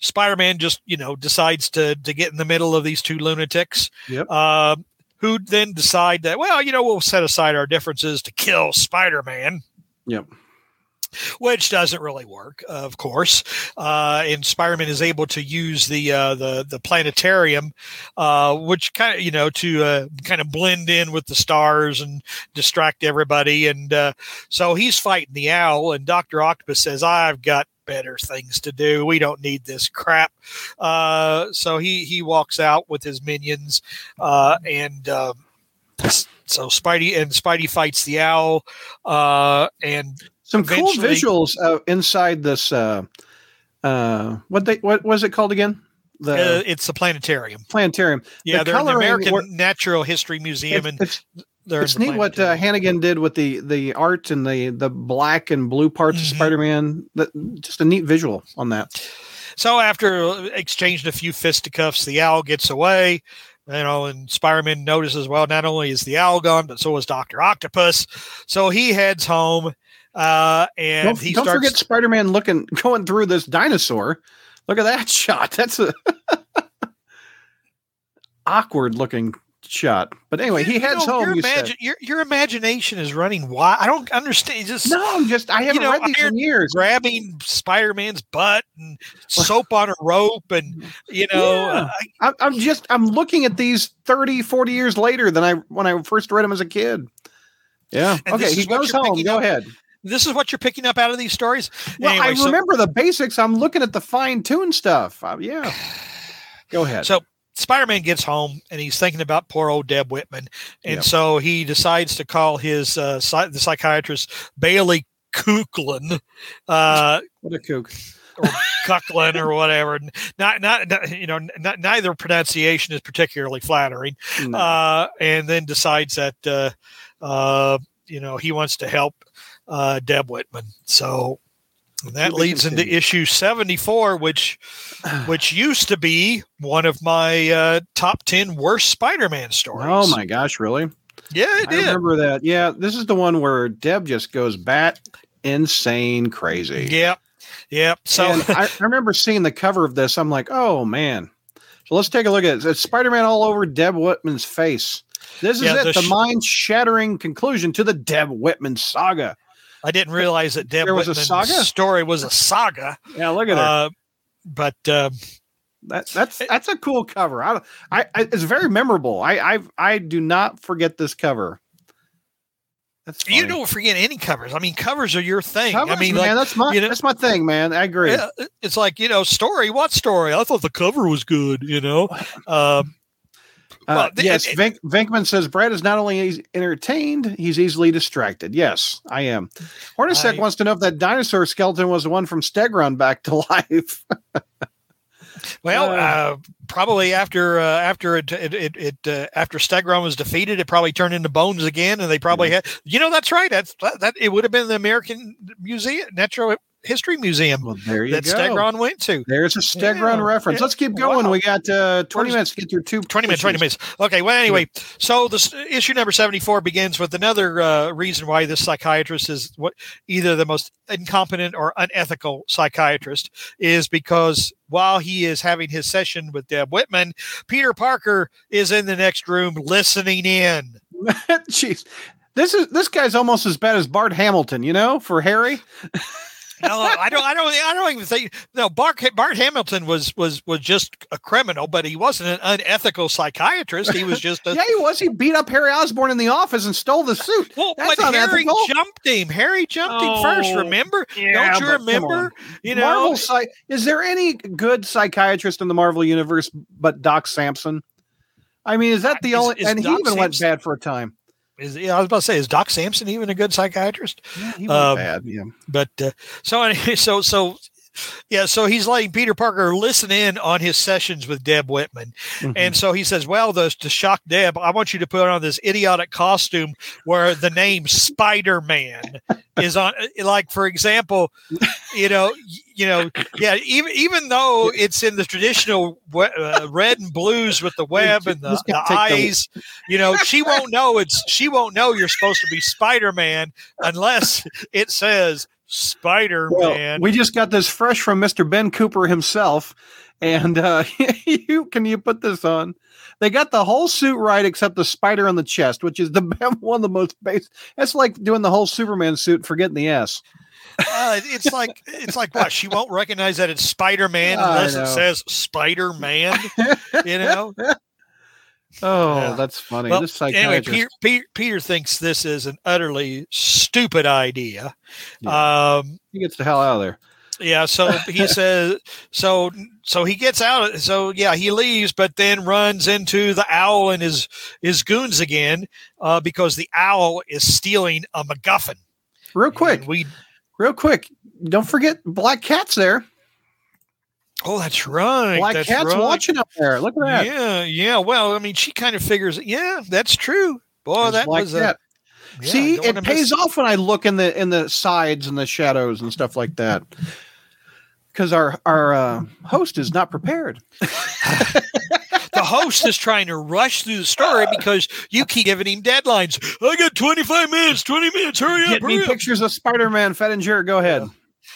Spider-Man just you know decides to to get in the middle of these two lunatics. Yep. Uh, who then decide that, well, you know, we'll set aside our differences to kill Spider Man. Yep. Which doesn't really work, of course. Uh, and Spider-Man is able to use the uh, the the planetarium, uh, which kind of you know to uh, kind of blend in with the stars and distract everybody. And uh, so he's fighting the owl, and Doctor Octopus says, "I've got better things to do. We don't need this crap. Uh, so he he walks out with his minions, uh, and uh, so Spidey and Spidey fights the owl, uh, and some cool visuals uh, inside this. Uh, uh, what they what was it called again? The, uh, it's the planetarium. Planetarium. Yeah, the they're in the American Natural History Museum, and it's neat what uh, Hannigan did with the the art and the the black and blue parts mm-hmm. of Spider-Man. That just a neat visual on that. So after exchanging a few fisticuffs, the owl gets away. You know, and Spider-Man notices, well, not only is the owl gone, but so is Doctor Octopus. So he heads home, uh, and don't, he don't starts, forget Spider-Man looking going through this dinosaur. Look at that shot. That's a awkward looking shot. But anyway, he heads you know, home. Your, you imagi- your, your imagination is running wild. I don't understand. Just no, just I haven't you know, read these in years. Grabbing Spider Man's butt and soap on a rope, and you know, yeah. I, I'm just I'm looking at these 30, 40 years later than I when I first read them as a kid. Yeah. okay. He goes home. Go up. ahead. This is what you're picking up out of these stories. Well, anyway, I so, remember the basics. I'm looking at the fine tune stuff. Uh, yeah. Go ahead. So Spider-Man gets home and he's thinking about poor old Deb Whitman, and yep. so he decides to call his uh, the psychiatrist Bailey Kuklin. Uh, what a kook. or Cucklin or whatever. Not, not, not you know, not, neither pronunciation is particularly flattering. No. Uh, and then decides that, uh, uh, you know, he wants to help uh, Deb Whitman. So that leads into issue 74, which which used to be one of my uh, top 10 worst Spider-Man stories. Oh my gosh, really? Yeah, it I did. remember that. Yeah, this is the one where Deb just goes bat insane crazy. Yep. Yep. So I, I, remember seeing the cover of this. I'm like, oh man. So let's take a look at it. It's Spider-Man all over Deb Whitman's face. This is yeah, it, the, the mind-shattering conclusion to the Deb Whitman saga. I didn't realize that Deb There was a saga? story was a saga. Yeah, look at her. Uh, but uh, That, that's that's a cool cover. I, I, I it's very memorable. I I I do not forget this cover. That's you don't forget any covers. I mean, covers are your thing. Covers, I mean, man, like, that's my you know- that's my thing, man. I agree. yeah, it's like you know, story. What story? I thought the cover was good. You know, um, Uh, Well, yes, it- Vink, Vinkman says Brad is not only entertained, he's easily distracted. Yes, I am. Hornacek I- wants to know if that dinosaur skeleton was the one from Stegron back to life. well, Uh. uh, probably after uh, after it it, it, it uh, after Stegron was defeated, it probably turned into bones again, and they probably had. You know, that's right. That's that, that it would have been the American Museum Natural History Museum well, there you that go. Stegron went to. There's a Stegron Yeah. reference. Yeah. Let's keep going. Wow. We got uh, 20 Where's- minutes to get through two. 20 minutes, 20 minutes. Okay. Well, anyway, so this issue number 74 begins with another uh, reason why this psychiatrist is what either the most incompetent or unethical psychiatrist is because while he is having his session with Deb Whitman, Peter Parker is in the next room listening in. Jeez. This is this guy's almost as bad as Bart Hamilton, you know, for Harry. No, I don't. I don't. I don't even think. No, Bart Bart Hamilton was was was just a criminal, but he wasn't an unethical psychiatrist. He was just a yeah, he was. He beat up Harry Osborn in the office and stole the suit. Well, That's but Harry jumped him. Harry jumped him first. Oh, Remember? Yeah, Don't you remember? You know, Marvel psy- is there any good psychiatrist in the Marvel universe but Doc Samson? I mean, is that the Uh, Is- only? is and he Doc even went bad for a time. Is, yeah, I was about to say, is Doc Samson even a good psychiatrist? Yeah, he went Um, bad. Yeah. But uh, so anyway, so so yeah, so he's letting Peter Parker listen in on his sessions with Deb Whitman, Mhm. and so he says, "Well, the, to shock Deb, I want you to put on this idiotic costume where the name Spider Man is on. Like, for example, you know, you know, yeah, even even though it's in the traditional uh, red and blues with the web and the, the take the- eyes, you know, she won't know it's she won't know you're supposed to be Spider Man unless it says Spider Well, Man. we just got this fresh from Mr. Ben Cooper himself. And uh, you can you put this on? They got the whole suit right except the spider on the chest, which is the one of the most basic. That's like doing the whole Superman suit, forgetting the S. uh, it's like it's like what she won't recognize that it's Spider Man unless it says Spider Man. You know. Oh, Yeah. that's funny. Well, this anyway. Peter, Peter Peter thinks this is an utterly stupid idea. Yeah. Um, he gets the hell out of there. Yeah, so he says so so he gets out so yeah, he leaves but then runs into the owl and his his goons again uh, because the owl is stealing a MacGuffin. Real quick, And we real quick. Don't forget Black Cat's there. Oh, that's right. Black that's Cat's right. watching up there. Look at that. Yeah, yeah. Well, I mean, she kind of figures, yeah, that's true. Boy, There's that Black was a yeah, See, it pays miss- off when I look in the in the sides and the shadows and stuff like that. Because our our uh, host is not prepared. the host is trying to rush through the story because you keep giving him deadlines. I got 25 minutes, 20 minutes, hurry up, Get me up. pictures of Spider Man, Fettinger. Go ahead.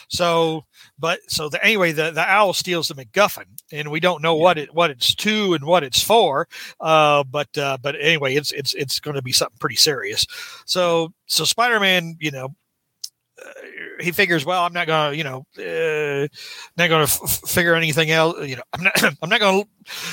So, but so the, anyway, the, the owl steals the MacGuffin, and we don't know what it what it's to and what it's for. Uh, but uh, but anyway, it's it's it's going to be something pretty serious. So so Spider Man, you know. Uh, he figures, well, I'm not gonna, you know, uh, not gonna f- figure anything else. You know, I'm not, I'm not gonna.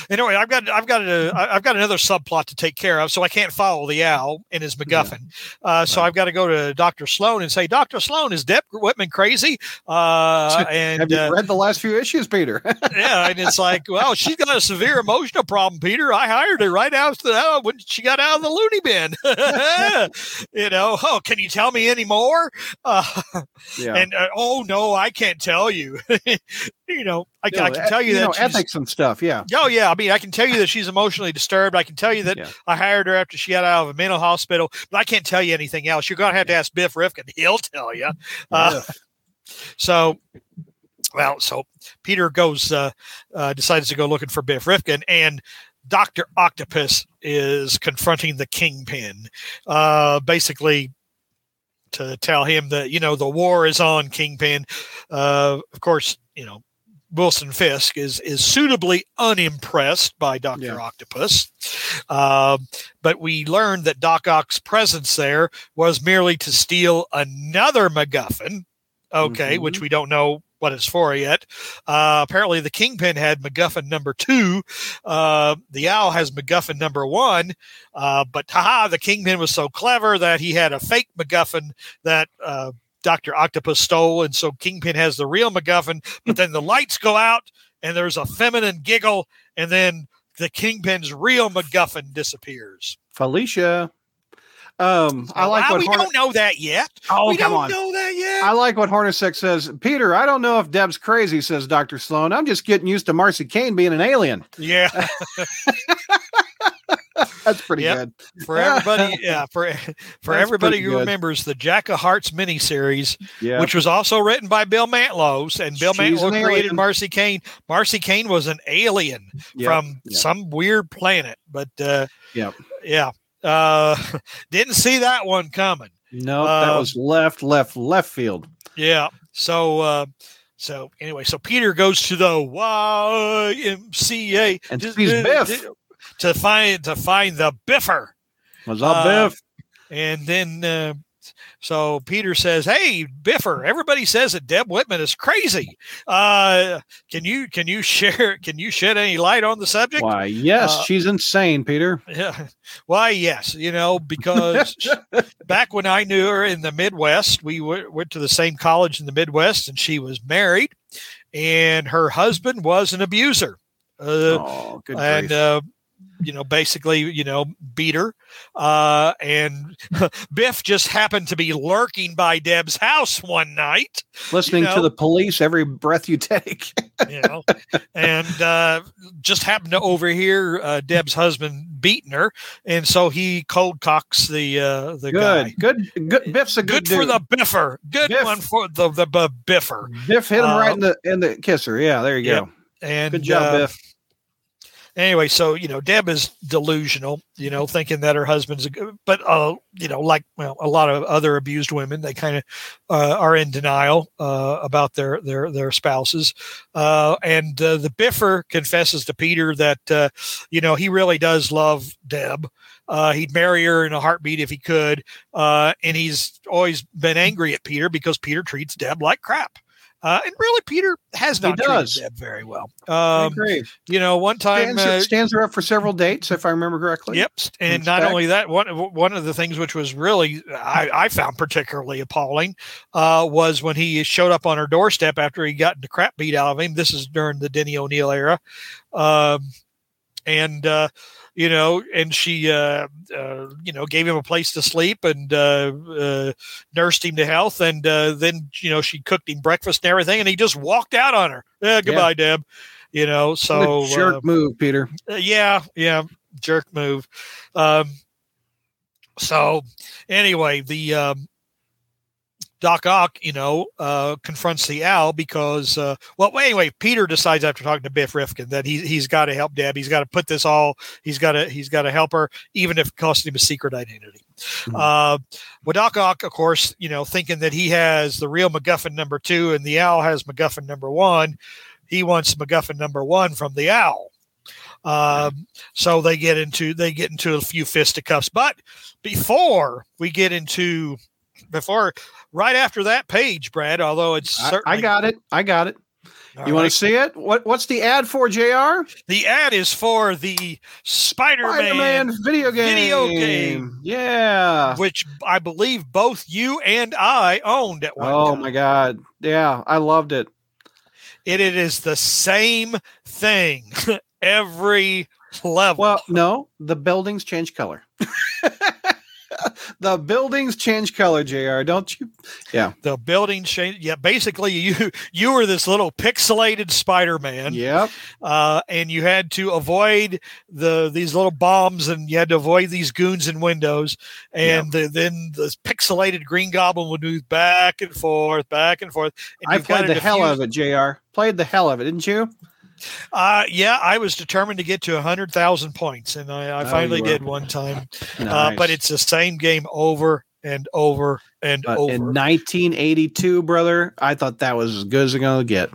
Anyway, I've got, I've got a, I've got another subplot to take care of, so I can't follow the owl in his MacGuffin. Uh, so I've got to go to Doctor Sloan and say, Doctor Sloan, is Deb Whitman crazy? Uh, Have you uh, read the last few issues, Peter? yeah, and it's like, well, she's got a severe emotional problem, Peter. I hired her right after that when she got out of the loony bin. you know, oh, can you tell me any more? Uh, yeah. And uh, oh no, I can't tell you. you know, I, No, I can tell you, know, that she's- ethics and stuff. Yeah. Oh yeah, I mean, I can tell you that she's emotionally disturbed. I can tell you that Yeah. I hired her after she got out of a mental hospital, but I can't tell you anything else. You're gonna have to ask Biff Rifkin; he'll tell you. Uh, so, well, so Peter goes, uh, uh, decides to go looking for Biff Rifkin, and Doctor Octopus is confronting the Kingpin, uh, basically to tell him that you know the war is on Kingpin. Uh, of course, you know Wilson Fisk is is suitably unimpressed by Doctor Yeah. Octopus, Um but we learned that Doc Ock's presence there was merely to steal another MacGuffin. Okay, Mhm. which we don't know what it's for yet. Uh, apparently, the Kingpin had MacGuffin number two. Uh, the Owl has MacGuffin number one. Uh, but haha, the Kingpin was so clever that he had a fake MacGuffin that uh, Doctor Octopus stole, and so Kingpin has the real MacGuffin. But then the lights go out, and there's a feminine giggle, and then the Kingpin's real MacGuffin disappears. Felicia. Um, I like Ah, what we don't know that yet. Oh, we come don't on. know that yet. I like what Hornacek says. Peter, I don't know if Deb's crazy, says Dr. Sloan. I'm just getting used to Marcy Kane being an alien. yeah. That's pretty Yep. good. for everybody yeah for for That's everybody who good. remembers the jack of hearts miniseries Yeah. which was also written by bill Mantlo and bill She's Mantlo an created marcy kane marcy kane was an alien Yep. from Yep. some weird planet but uh Yep. yeah uh didn't see that one coming No, that uh, was left, left, left field. yeah so uh so anyway so peter goes to the ymca And just- sees Biff. to find to find the biffer Was up, Uh, Biff? And then, so Peter says, "Hey, Biffer, everybody says that Deb Whitman is crazy. Uh, can you can you share can you shed any light on the subject?" Why, yes, uh, she's insane, Peter. Yeah. Why, yes, you know, because back when I knew her in the Midwest, we w- went to the same college in the Midwest, and she was married, and her husband was an abuser. Uh, oh, good and uh, you know basically you know beat her uh, and biff just happened to be lurking by deb's house one night Listening know- to the police every breath you take. you know and uh, just happened to overhear uh, deb's husband beating her and so he cold cocks the uh, the guy good, good, good. Biff's a good, good, for the biffer good Biff. one for the the, the biffer Biff hit him uh, right in the in the kisser. Yeah, there you go. and Good job, uh, Biff. Anyway, so you know, Deb is delusional, you know, thinking that her husband's a good, but uh, you know, like well, a lot of other abused women, they kind of uh, are in denial uh, about their their their spouses. Uh, and uh, the Biffer confesses to Peter that uh, you know he really does love Deb. Uh, he'd marry her in a heartbeat if he could, uh, and he's always been angry at Peter because Peter treats Deb like crap. Uh, and really, Peter has He not treated. Deb very well. Um, you know, one time, Stands, uh, stands her up for several dates, if I remember correctly. yep, and It's not back. only that, one one of the things which was really I, I found particularly appalling uh, was when he showed up on her doorstep after he got the crap beat out of him. This is during the Denny O'Neil era, um, and uh, you know, and she uh, uh, you know gave him a place to sleep and uh, uh, nursed him to health, and uh, then you know she cooked him breakfast and everything, and he just walked out on her. Yeah, goodbye, Deb. You know, so What jerk uh, move, Peter. uh, yeah, yeah, jerk move. Um, so anyway, the um, Doc Ock, you know, uh, confronts the owl because, uh, well, anyway, Peter decides after talking to Biff Rifkin that he he's got to help Deb. He's got to put this all. He's got to he's got to help her, even if it costs him a secret identity. Mhm. Uh, well, Doc Ock, of course, you know, thinking that he has the real MacGuffin number two and the owl has MacGuffin number one. He wants MacGuffin number one from the owl. Um, so they get into they get into a few fisticuffs. But before we get into before right after that page, Brad, although it's I, certainly I got it. I got it. All You want to see it? What What's the ad for, Jr? the ad is for the Spider-Man, Spider-Man video game. video game. Yeah. which I believe both you and I owned at one Oh time. my God. Yeah, I loved it. It, it is the same thing every level. Well, no, the buildings change color. the buildings change color, Jr. Don't you? Yeah, the buildings change. Yeah, basically, you you were this little pixelated Spider-Man, Yep. uh, and you had to avoid the these little bombs, and you had to avoid these goons in windows, and the, then this pixelated Green Goblin would move back and forth, back and forth. And I played the hell out of it, Jr. Played the hell of it, didn't you? Uh, yeah, I was determined to get to hundred thousand points, and I, I Oh, finally did one time. Uh, but it's the same game over and over and But over. in 1982, brother, I thought that was as good as it's gonna get.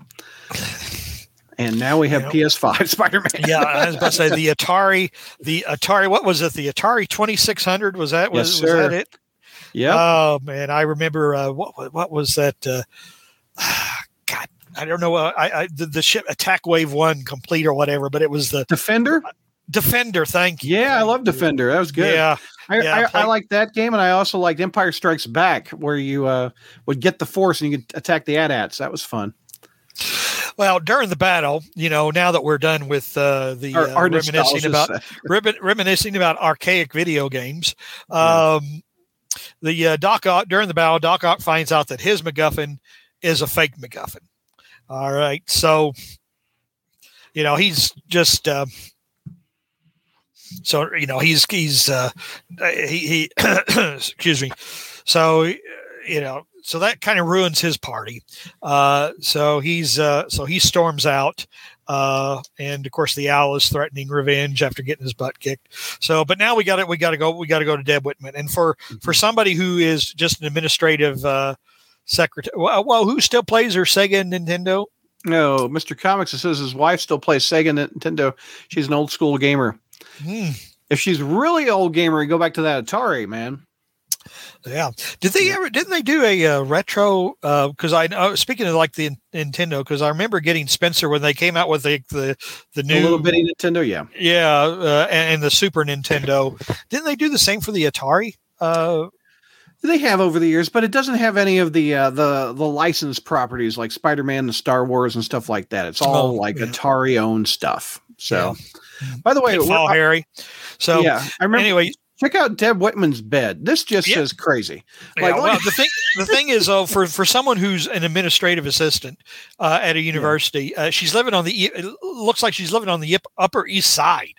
And now we have You PS5 Spider Man. yeah, I was about to say the Atari, the Atari. What was it? The Atari Twenty Six Hundred. Was that was, Yes, was that it? Yep. Oh man, I remember uh, what what- was that? Uh, I don't know. Uh, I, I the, the ship Attack Wave One complete or whatever, but it was the Defender? Defender. Thank you. Yeah, I love Defender. That was good. Yeah, I, Yeah, I, I like that game, and I also liked Empire Strikes Back, where you uh, would get the Force and you could attack the AT-ATs. That was fun. Well, during the battle, you know, now that we're done with uh, the Our, uh, our reminiscing about reminiscing about archaic video games. Um, The uh, Doc Ock during the battle, Doc Ock finds out that his MacGuffin is a fake MacGuffin. All right, so you know he's just uh, so you know he's he's uh, he he excuse me. So you know so that kind of ruins his party. Uh, so he's uh, so he storms out. Uh, and of course, the owl is threatening revenge after getting his butt kicked. So, but now we got it. We got to go. We got to go to Deb Whitman. And for for somebody who is just an administrative uh, secretary, well, well, who still plays her Sega and Nintendo? No, Mr. Comics says his wife still plays Sega and Nintendo. She's an old school gamer. Hmm, If she's really old gamer, go back to that Atari, man. yeah. Did they ever? Didn't they do a uh, retro? Because I know. Speaking of like the Nintendo, because I remember getting Spencer when they came out with the the, the A new little bitty Nintendo, yeah. yeah, uh, and, and the Super Nintendo. Didn't they do the same for the Atari? Uh, They have over the years, but it doesn't have any of the uh, the the licensed properties like Spider Man and Star Wars and stuff like that. It's all Oh, like yeah. Atari owned stuff. So, by the way, Pitfall we're- Harry. So yeah, I remember. anyway, check out Deb Whitman's bed. This just Yeah. is crazy. Yeah, Like, well, the thing the thing is, though, for for someone who's an administrative assistant uh, at a university, uh, she's living on the. It looks like she's living on the Upper East Side.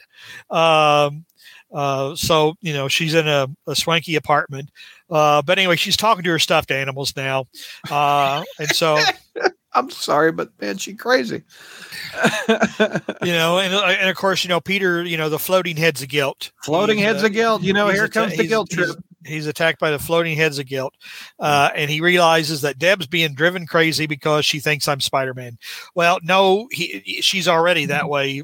Um, uh, so you know she's in a, a swanky apartment. Uh, but anyway, she's talking to her stuffed animals now, uh, and so I'm sorry, but man, she crazy. you know, and, uh, and of course, you know Peter, you know the floating heads of guilt. Floating He's, heads uh, of guilt. You know, he's here atta- comes the he's- guilt he's- trip. He's attacked by the floating heads of guilt, uh, and he realizes that Deb's being driven crazy because she thinks I'm Spider Man. Well, no, he, she's already that way,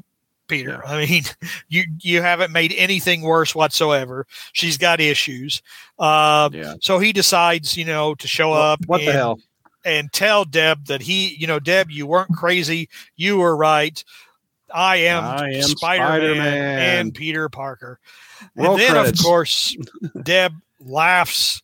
Peter. I mean, you you haven't made anything worse whatsoever. She's got issues, uh, Yeah. so he decides, you know, to show up. What the and- hell? And tell Deb that he, you know, Deb, you weren't crazy. You were right. I am, I am Spider-Man, Spider-Man. and Peter Parker. Roll and then, credits. of course, Deb laughs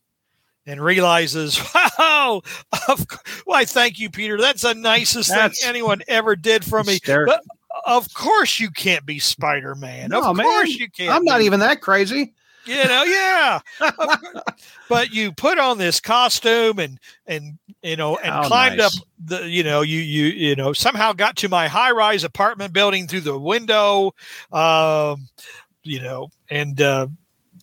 and realizes, wow, of, why, thank you, Peter. That's the nicest That's thing anyone ever did for me. But of course, you can't be Spider Man. No, of man. course, you can't. I'm not be. even that crazy. You know, yeah. But you put on this costume and and you know and How climbed nice. up the you know you you you know somehow got to my high rise apartment building through the window, um, you know, and uh,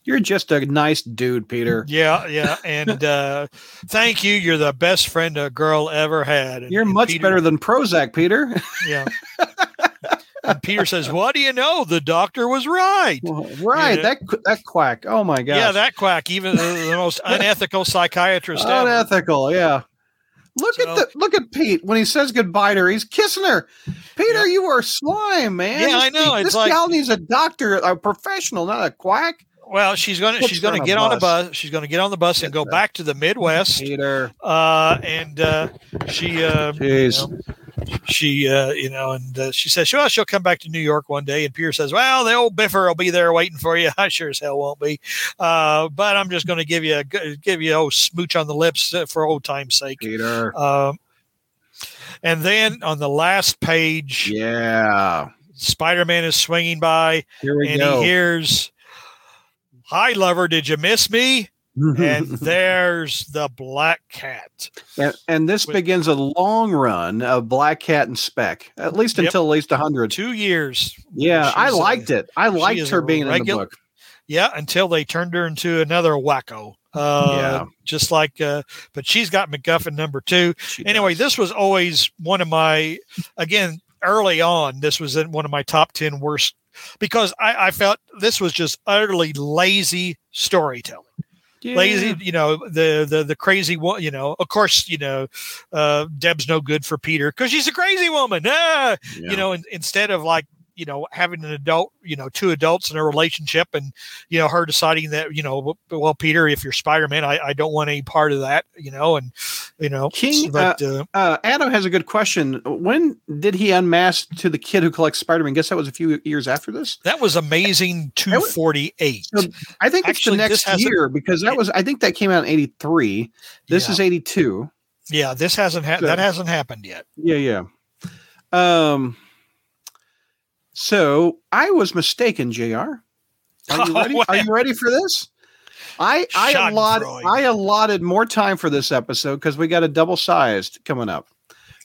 You're just a nice dude, Peter. yeah, yeah, and uh, thank you. You're the best friend a girl ever had. And, You're and much Peter- better than Prozac, Peter. Yeah. and Peter says, "What do you know? The doctor was right." right, Yeah. that that quack. Oh my god. Yeah, that quack, even the, the most unethical psychiatrist ever. unethical. Yeah. Look So- at the look at Pete when he says goodbye to her. He's kissing her. Peter, you are slime, man. Yeah, This- I know, it's This like- gal needs a doctor, a professional, not a quack. Well, she's going to Puts she's going on a get on a bus. She's going to get on the bus and go back to the Midwest. Peter. Uh, and uh, she uh, Jeez. you know, she uh, you know, and uh, she says, "Sure, she'll come back to New York one day." And Peter says, "Well, the old Biffer will be there waiting for you. I sure as hell won't be, uh, but I'm just going to give you a give you a old smooch on the lips uh, for old time's sake." Peter. Um, and then on the last page, Yeah. Spider-Man is swinging by, Here we and go. he hears, "Hi, lover, did you miss me?" And there's the black cat. and, and this With- begins a long run of Black Cat and Spec, at least Yep. until at least 100. Two years. Yeah, I She's, uh, liked it. I liked her a being in regular- the book. Yeah, until they turned her into another wacko. Uh, Yeah. Just like, uh, but she's got MacGuffin number two. She Anyway, does. this was always one of my, again, early on, this was in one of my top 10 worst because I, I felt this was just utterly lazy storytelling. Yeah. lazy you know the the the crazy one you know of course you know uh deb's no good for peter because she's a crazy woman ah! Yeah. you know in, instead of like you know having an adult you know two adults in a relationship and you know her deciding that you know well peter if you're spider-man i, I don't want any part of that you know and you know King, but uh, Uh, Adam has a good question. When did he unmask to the kid who collects Spider-Man? Guess that was a few years after this. that was amazing 248 So I think Actually, it's the next year because that was. I think that came out in '83. This Yeah. is '82. yeah this hasn't ha- So- that hasn't happened yet Yeah, yeah. Um. So I was mistaken, Jr. Are you ready? Oh, Are you ready for this? I I allotted I allotted more time for this episode because we got a double sized coming up.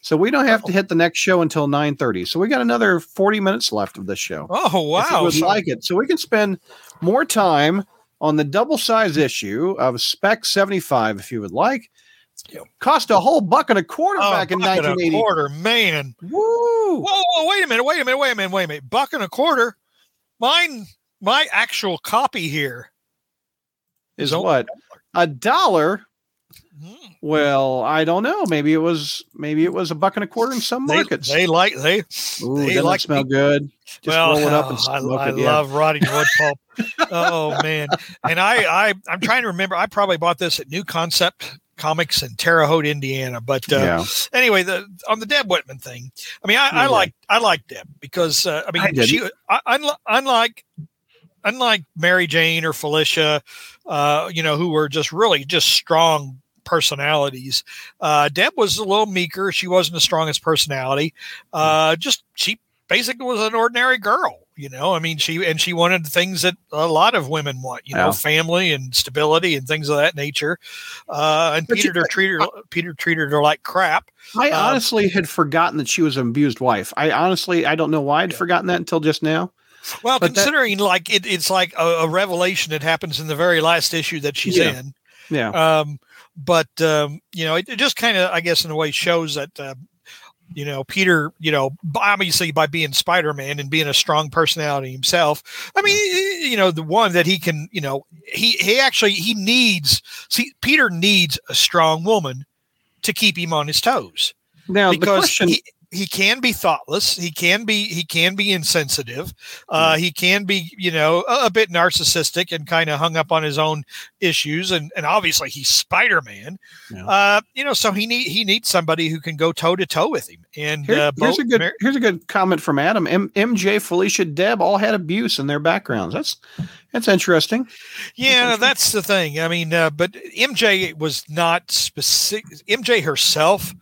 So we don't have to hit the next show until 9:30. So we got another 40 minutes left of this show. oh wow would So- like it. So we can spend more time on the double size issue of Spec 75 if you would like. Cost a whole buck and a quarter oh, back in buck and a 1980. quarter man Woo! Whoa, whoa, wait a minute, wait a minute, wait a minute, wait a minute. Buck and a quarter. Mine, my actual copy here Is only what? A dollar? Hmm. Well, I don't know. Maybe it was maybe it was a buck and a quarter in some They, markets. they like they. Ooh, they like smell me- good? Just well, roll it up and oh, I, smoke I it. yeah. love rotting wood pulp. oh man, and I, I, I'm trying to remember. I probably bought this at New Concept Comics in Terre Haute, Indiana. But uh, yeah. anyway, the on the Deb Whitman thing. I mean, I, I like I like Deb because uh, I I mean, didn't. she I, unlike unlike Mary Jane or Felicia, uh, you know, who were just really just strong personalities. Uh, Deb was a little meeker. She wasn't the strongest personality. Uh, just she basically was an ordinary girl. You know, I mean, she and she wanted things that a lot of women want. You know, Yeah. family and stability and things of that nature. Uh, and But Peter treated her, Peter treated her like crap. I Um, honestly had forgotten that she was an abused wife. I honestly I don't know why I'd Yeah. forgotten that until just now. Well, But that- considering like it, it's like a, a revelation that happens in the very last issue that she's Yeah. in. Yeah. Um, but um, you know, it, it just kind of, I guess, in a way, shows that uh, you know Peter, you know, obviously by being Spider Man and being a strong personality himself. I mean, you know, the one that he can, you know, he he actually he needs. See, Peter needs a strong woman to keep him on his toes Now the because question he, he can be thoughtless he can be he can be insensitive uh, he can be you know a, a bit narcissistic and kind of hung up on his own issues and and obviously he's spider-man Yeah. uh, you know so he need he needs somebody who can go toe to toe with him and Here- uh, here's a good Mar- here's a good comment from Adam. M- MJ, Felicia, Deb all had abuse in their backgrounds. That's that's interesting. Yeah, that's the thing. I mean, uh, but MJ was not specific. MJ herself,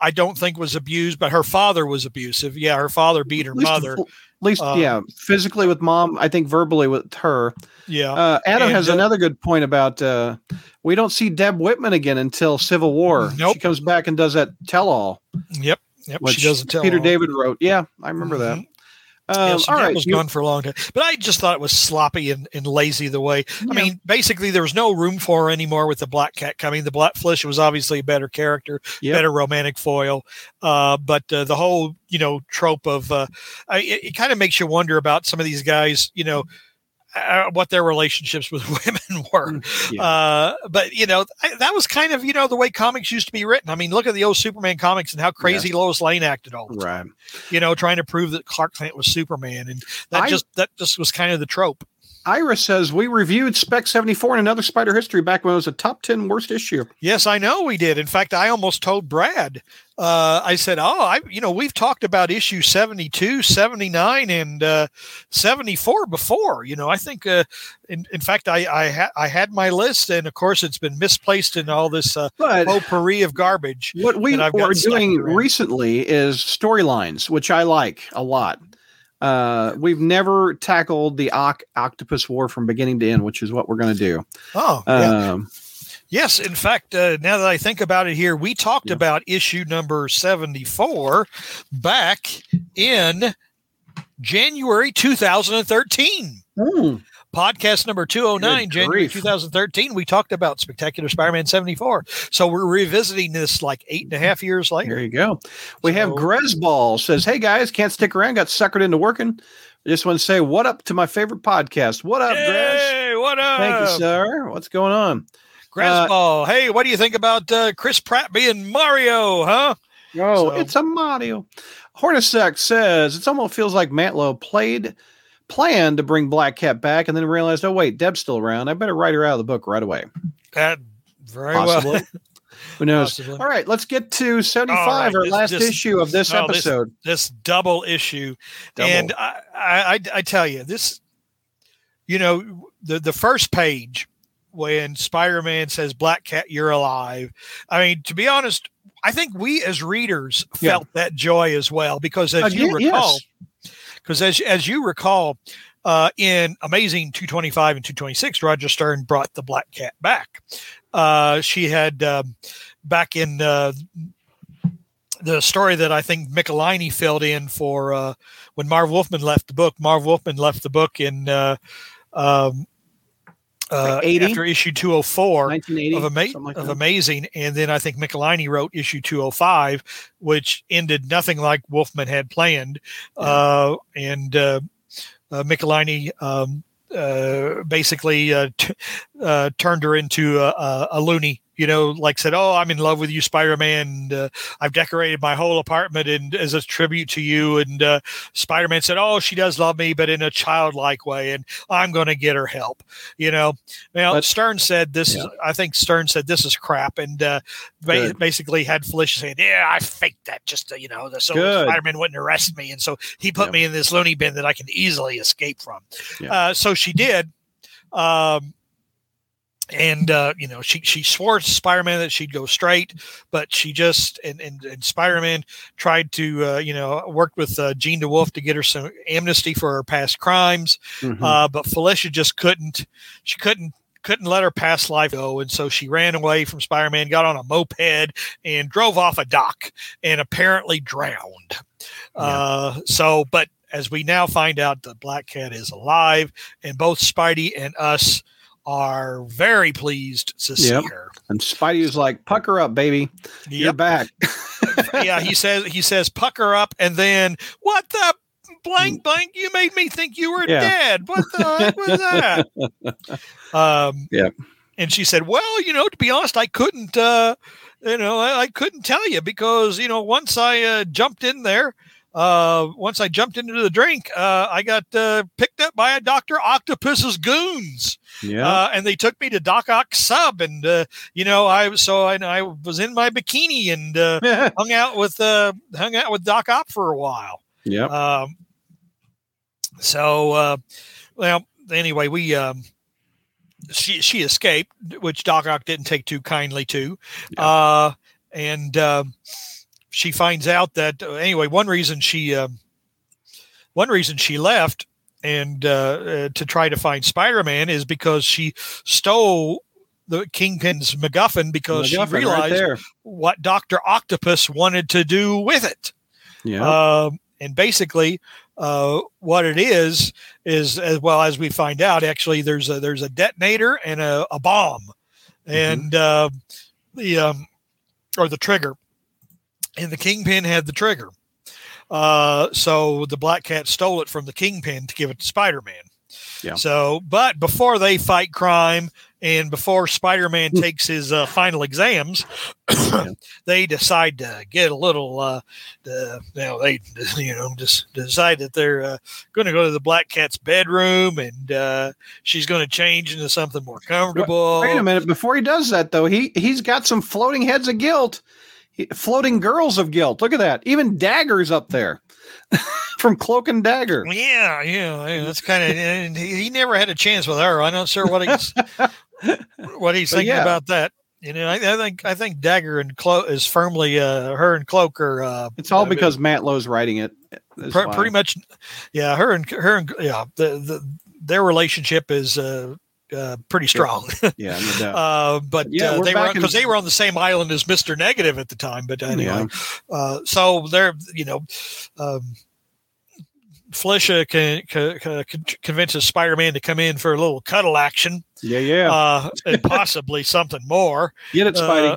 I don't think was abused, but her father was abusive. Yeah, her father beat her At mother. at least Um, yeah, physically with mom. I think verbally with her. Yeah, Uh, Adam And, has uh, another good point about uh, we don't see Deb Whitman again until Civil War. Nope. She comes back and does that tell all, yep, yep. She doesn't tell Peter. David wrote. Yeah, I remember that. Um, Yeah, so all that right, was gone for a long time. But I just thought it was sloppy and, and lazy the way. I mean, basically, there was no room for her anymore with the Black Cat coming. The Black Flesh was obviously a better character, Yep. better romantic foil. Uh, but uh, the whole, you know, trope of uh, I, it, it kind of makes you wonder about some of these guys, you know, uh, what their relationships with women were. Mm, Yeah. Uh, but you know, I, that was kind of you know the way comics used to be written. I mean, look at the old Superman comics and how crazy Lois Lane acted all the time right. you know, trying to prove that Clark Kent was Superman, and that I- just that just was kind of the trope. Ira says we reviewed Spec 74 and another Spider History back when it was a top 10 worst issue. Yes, I know we did. In fact, I almost told Brad. Uh, I said, "Oh, I you know we've talked about issue 72, 79, and uh, 74 before. You know, I think uh, in, in fact I I, ha- I had my list, and of course it's been misplaced in all this uh, But potpourri of garbage. what we that I've got are doing recently is storylines, which I like a lot. Uh, we've never tackled the Oc- Octopus War from beginning to end, which is what we're going to do. Oh, yeah. Um, Yes, in fact, uh, now that I think about it here, we talked Yeah. about issue number 74 back in January 2013. mm, Podcast number 209, Good January grief. 2013. We talked about Spectacular Spider Man 74. So we're revisiting this like eight and a half years later. there you go. We have So- Gresball says, "Hey guys, can't stick around. Got suckered into working. I just want to say what up to my favorite podcast. What up, Gres? Hey, what up? Thank you, sir. What's going on? Grasball. hey, what do you think about uh, Chris Pratt being Mario, huh? Oh, So- it's a Mario. Hornacek says it almost feels like Mantlo played planned to bring Black Cat back and then realized, oh wait, Deb's still around. I better write her out of the book right away. That very Possibly. well. Who knows? Possibly. All right, let's get to 75, All right, our this- last this- issue of this episode. this double issue, Double. and I, I, I, tell you this, you know, the the first page when Spider-Man says, "Black Cat, you're alive." I mean, to be honest, I think we as readers Yeah. felt that joy as well because, as you recall, yes. Because as as you recall, uh, in Amazing 225 and 226, Roger Stern brought the Black Cat back. Uh, she had um, back in uh, the story that I think Michelinie filled in for uh, when Marv Wolfman left the book. Marv Wolfman left the book in uh, um, uh, Like 80? after issue 204 of, ama- like of amazing and then i think Michelinie wrote issue 205 which ended nothing like wolfman had planned. Uh, and uh, uh, Michelinie um, uh, basically uh, t- uh, turned her into a, a, a loony you know like said oh i'm in love with you spider-man and, uh, i've decorated my whole apartment and as a tribute to you and uh, spider-man said oh she does love me but in a childlike way and i'm going to get her help you know now Stern said this. Is, I think Stern said this is crap, and uh, ba- basically had Felicia saying, "Yeah, I faked that just to, you know, the- so Good. Spider-Man wouldn't arrest me, and so he put Yeah. me in this loony bin that I can easily escape from." Yeah. Uh, so she did. Um, and uh, you know she she swore to Spider-Man that she'd go straight, but she just and and, and Spider-Man tried to uh, you know worked with uh, Jean DeWolff to get her some amnesty for her past crimes, Mhm. uh, but Felicia just couldn't. She couldn't couldn't let her past life go, and so she ran away from Spider-Man, got on a moped, and drove off a dock, and apparently drowned. Uh, so, but as we now find out, the Black Cat is alive, and both Spidey and us are very pleased to see Yep. her. and Spidey was like, pucker up, baby. You're back. yeah, he says he says pucker up, and then what the blank blank? You made me think you were Mm. Yeah. dead. What the heck was that? Um, Yep. And she said, "Well, you know, to be honest, I couldn't. Uh, you know, I, I couldn't tell you because you know, once I uh, jumped in there." Uh, once I jumped into the drink, uh, I got uh, picked up by a Doctor Octopus's goons Yeah. uh, and they took me to Doc Ock Sub, and uh, you know, I was so I, I was in my bikini and uh, hung out with uh, hung out with Doc Ock for a while. yep. Um, so, uh, well, anyway, we um, she she escaped, which Doc Ock didn't take too kindly to, Yeah. uh, and um, she finds out that uh, anyway. One reason she um, one reason she left and uh, uh, to try to find Spider-Man is because she stole the Kingpin's MacGuffin because MacGuffin she realized right what Doctor Octopus wanted to do with it. Yeah. Um, and basically, uh, what it is is as well as we find out, actually, there's a there's a detonator and a, a bomb, Mm-hmm. and uh, the um, or the trigger, and the kingpin had the trigger. Uh, so the Black Cat stole it from the kingpin to give it to Spider Man. Yeah. So, but before they fight crime and before Spider Man Hmm. takes his uh, final exams, they decide to get a little, uh, you know, they, you know, just decide that they're uh, going to go to the Black Cat's bedroom and uh, she's going to change into something more comfortable. Wait a minute. Before he does that, though, he he's got some floating heads of guilt, floating girls of guilt. Look at that. Even daggers up there from Cloak and Dagger. Yeah, yeah, yeah, that's kind of. He, never had a chance with her. I'm not sure what he's what he's thinking yeah. about that. You know, I, I think I think Dagger and Cloak is firmly uh, her and Cloak are. Uh, It's all uh, because Mantlo's writing it. Pr- pretty much. Yeah, her and her and yeah, the, the their relationship is uh, uh, pretty strong. Yeah, no doubt. uh, but Yeah, uh, they were back in- because they were on the same island as Mister Negative at the time. But anyway, Yeah. uh, so they're you know, um, Felicia can, can, can convinces Spider-Man to come in for a little cuddle action, yeah, yeah. uh, and possibly something more. Get it, Spidey.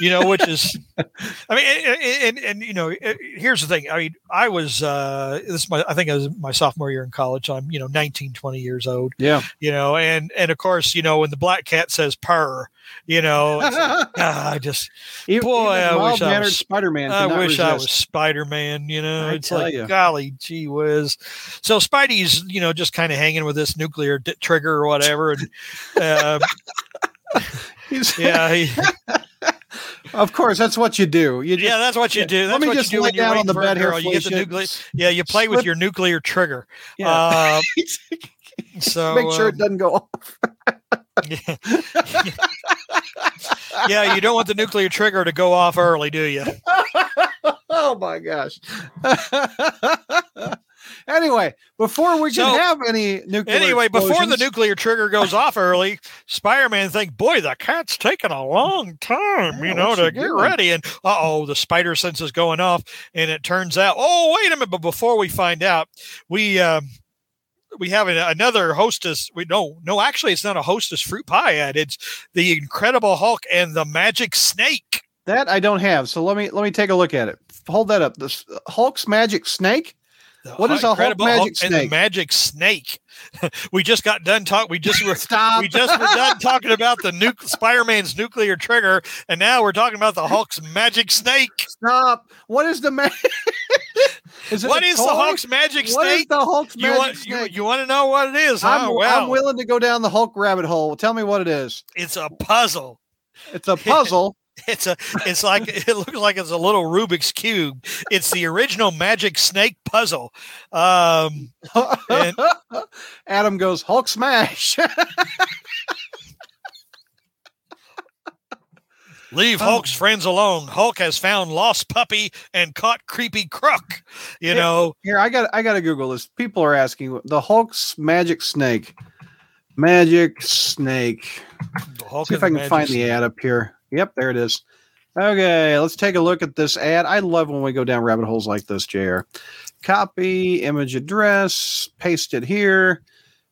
You know, which is, I mean, and, and, and, you know, here's the thing. I mean, I was, uh, this is my, I think it was my sophomore year in college. I'm, you know, 19, 20 years old. Yeah. You know, and, and of course, you know, when the black cat says purr, you know, ah, I just, Even, boy, even I wish I was, Spider-Man. I wish resist. I was Spider-Man, you know, I it's like, you. golly, gee whiz. So Spidey's, you know, just kind of hanging with this nuclear d- trigger or whatever. And, uh, yeah, he, of course, that's what you do. You just, yeah, that's what you yeah. do. Let me what just you do lay down on the bed here. You get the nuclear. Yeah, you play with your nuclear trigger. yeah. Uh, so make sure it um, doesn't go off. yeah, you don't want the nuclear trigger to go off early, do you? oh my gosh. Anyway, before we can So- have any nuclear Anyway, before the nuclear trigger goes off early, Spider-Man think, "Boy, the cat's taking a long time, Yeah, you know, to get doing?" ready." And uh oh, the spider sense is going off, and it turns out, oh, wait a minute! But before we find out, we um, we have an, another hostess. We no, no, actually, it's not a hostess fruit pie ad. It's the Incredible Hulk and the Magic Snake. that I don't have. So let me let me take a look at it. Hold that up. This Hulk's magic snake. The What is a Hulk Magic the Snake? Magic Snake. we just got done talking. We just were we just were done talking about the nuke Spider-Man's nuclear trigger, and now we're talking about the Hulk's magic snake. Stop. What is the ma- is it What a the? Hulk's magic snake? What is the Hulk's You magic want you, snake? you want to know what it is? Huh? I'm, well, I'm willing to go down the Hulk rabbit hole. Tell me what it is. it's a puzzle. It's a puzzle. It's a it's like it looks like it's a little Rubik's cube. It's the original magic snake puzzle. Um, And- Adam goes Hulk smash. leave Oh. Hulk's friends alone. Hulk has found lost puppy and caught creepy crook. You Yeah. know, Here, I got I got to Google this. People are asking the Hulk's magic snake. Magic snake. See if I can find snake. the ad up here. Yep, there it is. Okay, let's take a look at this ad. I love when we go down rabbit holes like this, JR. Copy, image address, paste it here.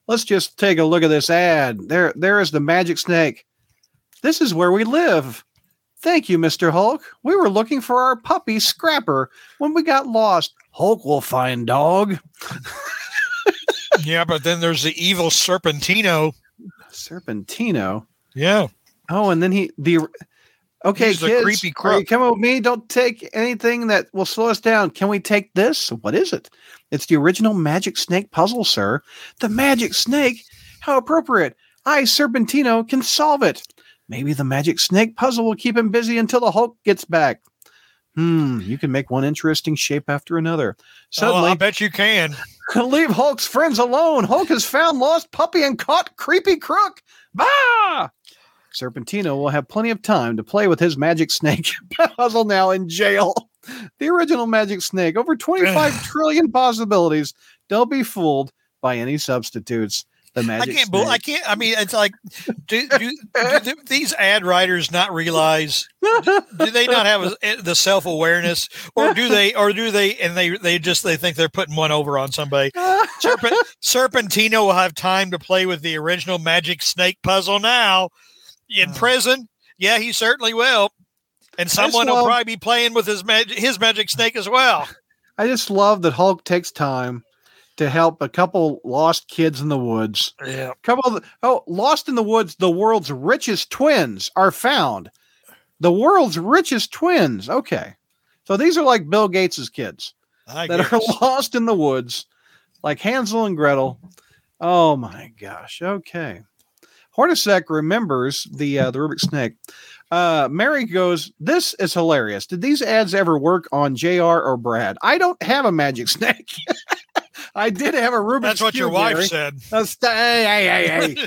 Let's just take a look at this ad. There, there is the magic snake. This is where we live. Thank you, Mr. Hulk. We were looking for our puppy Scrapper when we got lost. Hulk will find dog. Yeah, but then there's the evil Serpentino. Serpentino. Yeah. Oh, and then he the okay, He's kids, creepy are you crook. coming with me? Don't take anything that will slow us down. Can we take this? What is it? It's the original Magic Snake puzzle, sir. The Magic Snake? How appropriate! I, Serpentino, can solve it. Maybe the Magic Snake puzzle will keep him busy until the Hulk gets back. Hmm, you can make one interesting shape after another. Oh, Suddenly, I bet you can. Leave Hulk's friends alone. Hulk has found lost puppy and caught creepy crook. Bah! Serpentino will have plenty of time to play with his magic snake puzzle now in jail. The original magic snake, over 25 trillion possibilities. Don't be fooled by any substitutes. The magic I can't. bel I can't. I mean, it's like, do, do, do these ad writers not realize? Do they not have a, the self awareness, or do they, or do they, and they they just they think they're putting one over on somebody? Serpent, Serpentino will have time to play with the original Magic Snake puzzle now in Oh. prison. Yeah, he certainly will, and someone will probably be playing with his magic his Magic Snake as well. I just love that Hulk takes time to help a couple lost kids in the woods. Yeah, couple of oh lost in the woods the world's richest twins are found the world's richest twins okay so these are like bill gates's kids I that guess. are lost in the woods like hansel and gretel oh my gosh okay hornacek remembers the uh, the rubik snake uh, Mary goes, This is hilarious. Did these ads ever work on JR or Brad? I don't have a magic snake. I did have a Rubik's Snake. That's what your wife Gary. said. Uh, st- hey, hey, hey,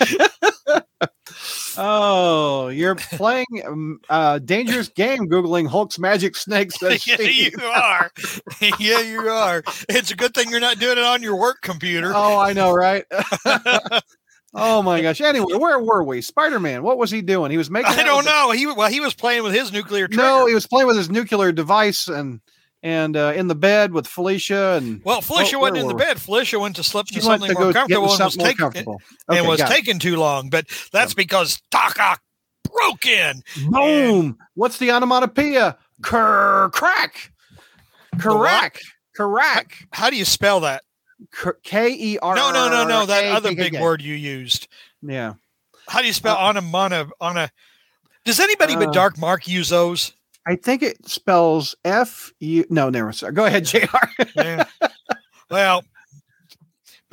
hey. oh, you're playing a dangerous game googling Hulk's magic snake. Says yeah, you are. yeah, you are. It's a good thing you're not doing it on your work computer. Oh, I know, right? Oh my gosh. Anyway, where were we? Spider Man. What was he doing? He was making. I don't know. He well, he was playing with his nuclear trigger. no, he was playing with his nuclear device and and uh, in the bed with Felicia and. well, Felicia Oh, wasn't in the bed. Felicia went to into went something to more comfortable and was taking comfortable. and was taking too long. But that's because Taka in. Boom. What's the onomatopoeia? Ker crack. Crack. Crack. How do you spell that? K E R. No, no, no, no. That other big word you used. Yeah. How do you spell Uh, onomana on a? Does anybody but Uh, Dark Mark use those? I think it spells F U. No, never. Sorry. Go ahead, Jr. Yeah. well,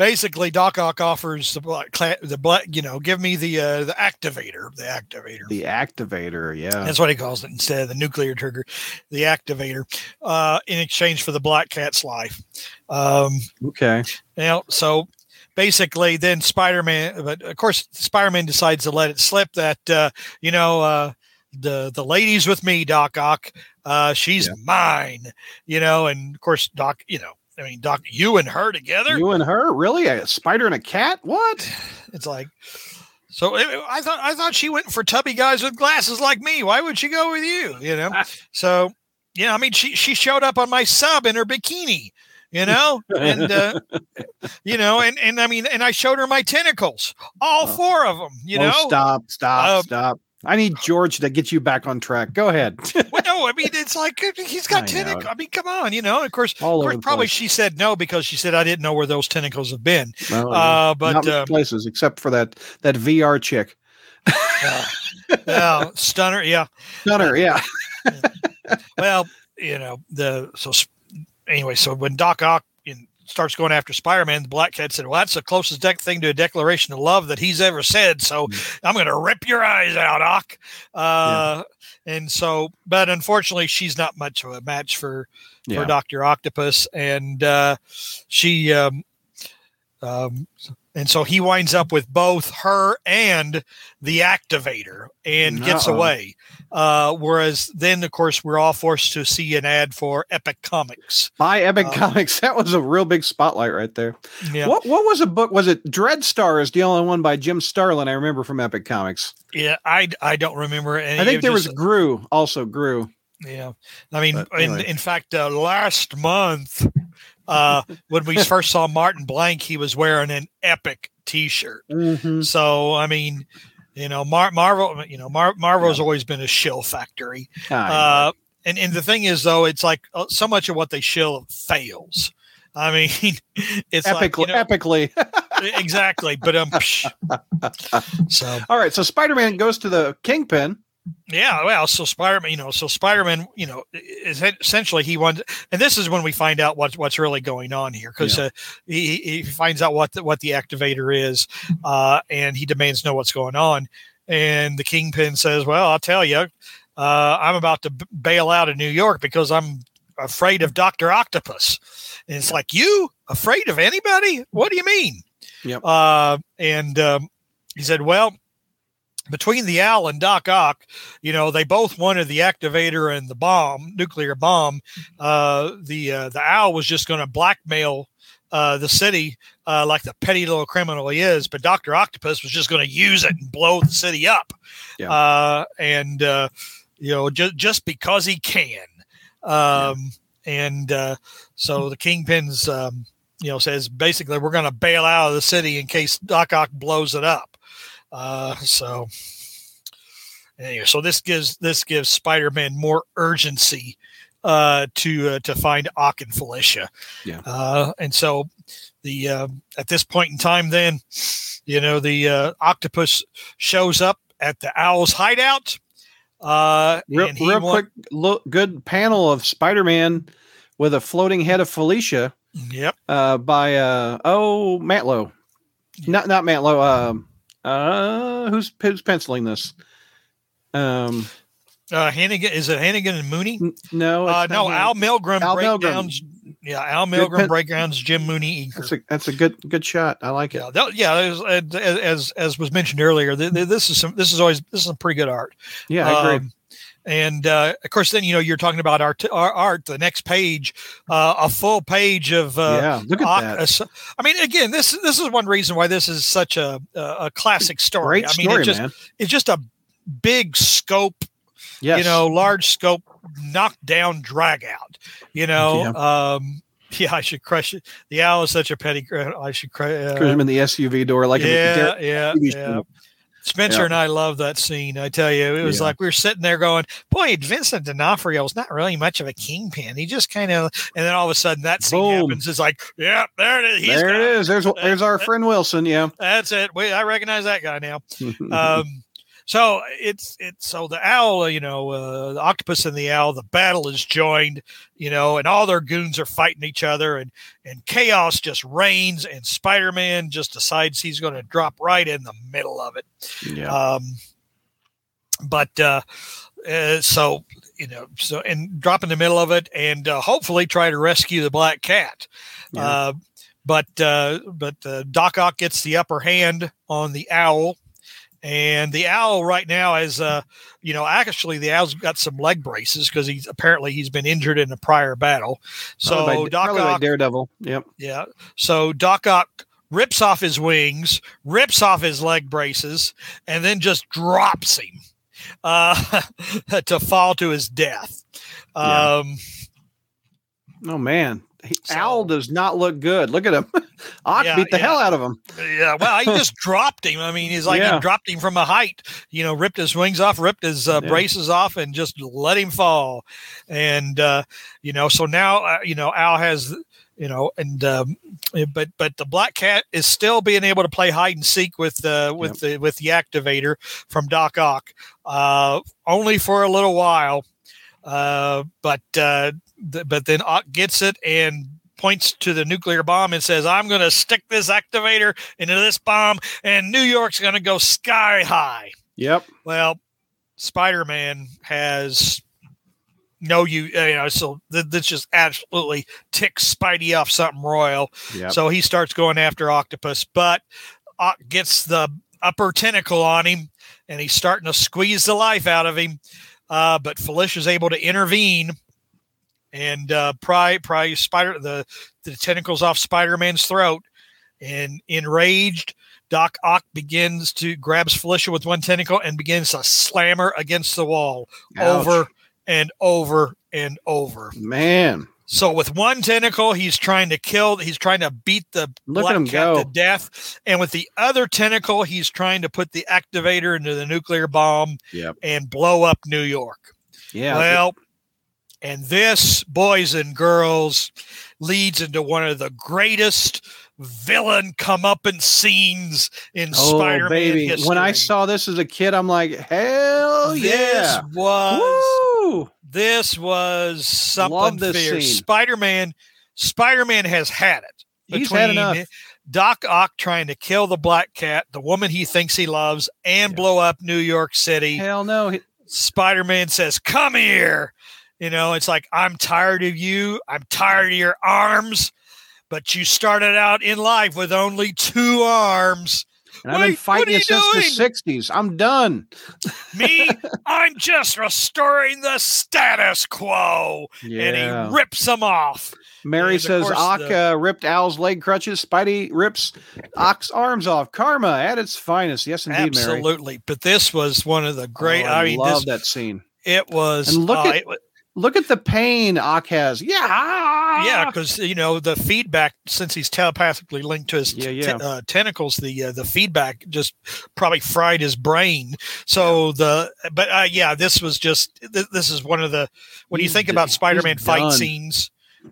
basically, Doc Ock offers the black, the black. You know, give me the uh, the activator, the activator. the activator. Yeah. That's what he calls it instead of the nuclear trigger, the activator, uh, in exchange for the black cat's life. Um, Okay. Now, so basically, then Spider Man, but of course, Spider Man decides to let it slip that uh, you know uh, the the lady's with me, Doc Ock. Uh, she's Yeah. mine, you know, and of course, Doc, you know, I mean, Doc, you and her together. You and her, really? A spider and a cat? What? It's like. So it, I thought I thought she went for tubby guys with glasses like me. Why would she go with you? You know. So yeah, I mean, she she showed up on my sub in her bikini. You know, and uh, you know, and and I mean, and I showed her my tentacles, all Oh. four of them. You Oh, know, stop, stop, Uh, stop. I need George to get you back on track. Go ahead. well, no, I mean, it's like uh, he's I got know. tentacles. I mean, come on, you know. Of course, All of course, probably place. she said no because she said I didn't know where those tentacles have been. Well, Uh, but uh, places except for that that VR chick. uh, stunner. Yeah. Stunner, yeah. well, you know, the so anyway, so when Doc Ock starts going after Spider Man, the Black Cat said, Well, that's the closest dec- thing to a declaration of love that he's ever said. So I'm going to rip your eyes out, Ock. Uh, And so, but unfortunately, she's not much of a match for, Yeah. for Dr. Octopus. And uh, she, um, um, and so he winds up with both her and the activator and gets Uh-oh. away. Uh, whereas then, of course, we're all forced to see an ad for Epic Comics. By Epic Uh, Comics. That was a real big spotlight right there. Yeah, What what was a book? Was it Dreadstar is the only one by Jim Starlin I remember from Epic Comics. yeah. I I don't remember any. I think there was just- Groo, also Groo. Yeah, I mean, But in anyway. in fact, uh, last month, uh, when we first saw Martin Blank, he was wearing an Epic T-shirt. Mhm. So I mean, you know, Mar- Marvel, you know, Mar- Marvel's always been a shill factory. Uh, and and the thing is, though, it's like uh, so much of what they shill fails. I mean, it's know. like epically, you know, epically. exactly. But um, so All right, so Spider-Man goes to the Kingpin. Yeah, well, so Spider-Man, you know, so Spider-Man, you know, is essentially he wants, and this is when we find out what's what's really going on here because Yeah. uh, he, he finds out what the, what the activator is, uh, and he demands to know what's going on, and the Kingpin says, "Well, I'll tell you, uh, I'm about to b- bail out of New York because I'm afraid of Doctor Octopus," and it's like, "You afraid of anybody? What do you mean?" Yep. Uh, and um, he said, "Well." Between the owl and Doc Ock, you know, they both wanted the activator and the bomb, nuclear bomb. Uh, the uh, the owl was just going to blackmail uh, the city uh, like the petty little criminal he is, but Doctor Octopus was just going to use it and blow the city up. Yeah. Uh, and uh, you know, just just because he can. Um, And uh, so the Kingpin's, um, you know, says basically we're going to bail out of the city in case Doc Ock blows it up. Uh, so anyway, so this gives this gives Spider-Man more urgency uh, to uh, to find Ock and Felicia. Yeah. Uh, and so the uh, at this point in time, then you know the uh, octopus shows up at the owl's hideout. Uh, Real, real wa- quick, look, good panel of Spider-Man with a floating head of Felicia Yep. uh, by uh, oh Mantlo, not not Mantlo. Um, uh, who's who's penciling this? Um, Uh, Hannigan is it Hannigan and Mooney? n- no, Uh, no, not Al. Milgrom Al breakdowns. Yeah, Al Milgrom pen- breakdowns Jim Mooney. Eager. That's a that's a good good shot. I like it. Yeah, that, yeah. As, as as as was mentioned earlier, th- th- this is some. This is always this is some pretty good art. Yeah, I agree. Um, and uh, of course, then you know you're talking about art. Our art. The next page, uh, a full page of. Uh, yeah, look at that. uh, I mean, again, this this is one reason why this is such a a, a classic story. Great I mean, story, it just man. it's just a big scope Yes. you know, large scope, knockdown, drag out. You know, um, yeah, I should crush it. The owl is such a petty. I should crush. Cruise him in the SUV door like yeah, Dare- yeah, yeah. Spencer Yeah. and I love that scene. I tell you, it was Yeah. like we were sitting there going, "Boy, Vincent D'Onofrio is not really much of a kingpin. He just kind of." And then all of a sudden, that scene Boom. happens. It's like, "Yeah, there it is. He's there it is. There's there's our friend Wilson. Yeah. That's it. We, I recognize that guy now." um, so it's it's so the owl, you know, uh, the octopus and the owl, the battle is joined, you know, and all their goons are fighting each other, and and chaos just reigns, and Spider Man just decides he's going to drop right in the middle of it. yeah. Um, but uh, uh, so you know, so and drop in the middle of it, and uh, hopefully try to rescue the black cat. Yeah. Uh, but uh, but uh, Doc Ock gets the upper hand on the owl, and the owl right now is uh you know actually the owl's got some leg braces because he's apparently he's been injured in a prior battle. So Probably by- Doc probably Ock Daredevil. Yep. yeah. So Doc Ock rips off his wings, rips off his leg braces, and then just drops him uh, to fall to his death. Yeah. Um, Oh man, he, So- Owl does not look good. Look at him. Ock Yeah, beat the yeah. hell out of him. yeah. Well, he just dropped him. I mean, he's like Yeah. he dropped him from a height. You know, ripped his wings off, ripped his uh, braces off, and just let him fall. And uh, you know, so now uh, you know Al has. You know, and um, but but the black cat is still being able to play hide and seek with uh, with the with the activator from Doc Ock, uh, only for a little while. Uh, but uh, th- but then Ock gets it and points to the nuclear bomb and says, "I'm going to stick this activator into this bomb, and New York's going to go sky high." Yep. Well, Spider Man has no you you know so th- this just absolutely ticks Spidey off something royal. Yep. So he starts going after Octopus, but Ock gets the upper tentacle on him, and he's starting to squeeze the life out of him. Uh, but Felicia's able to intervene and uh, pry pry Spider the the tentacles off Spider Man's throat. And enraged, Doc Ock begins to grabs Felicia with one tentacle and begins to slam her against the wall Ouch. over and over and over. Man. So with one tentacle, he's trying to kill. He's trying to beat the Look black at him cat go. to death, and with the other tentacle, he's trying to put the activator into the nuclear bomb Yep. and blow up New York. Yeah. Well, and this, boys and girls, leads into one of the greatest villain comeuppance scenes in oh Spider-Man baby. history. When I saw this as a kid, I'm like, hell this yeah. was Woo! this was something this fierce. scene. Spider-Man, Spider-Man has had it. He's had enough. Doc Ock trying to kill the Black Cat, the woman he thinks he loves, and Yeah. blow up New York City. Hell no. Spider Man says, Come here. You know, it's like, I'm tired of you. I'm tired of your arms. But you started out in life with only two arms. And I've been fighting what you you since doing? the 60s. I'm done. Me, I'm just restoring the status quo. Yeah. And he rips them off. Mary and says Ock the- uh, ripped Owl's leg crutches. Spidey rips Ock's arms off. Karma at its finest. Yes, indeed, Mary. Absolutely. But this was one of the great. Oh, I, I, mean, love this, that scene. it was. And look uh, at- it Look at the pain Ock has. Yeah. yeah, because you know the feedback since he's telepathically linked to his Yeah, t- uh, tentacles, the uh, the feedback just probably fried his brain. So the but uh, yeah, this was just th- this is one of the when you think about Spider-Man fight done. scenes,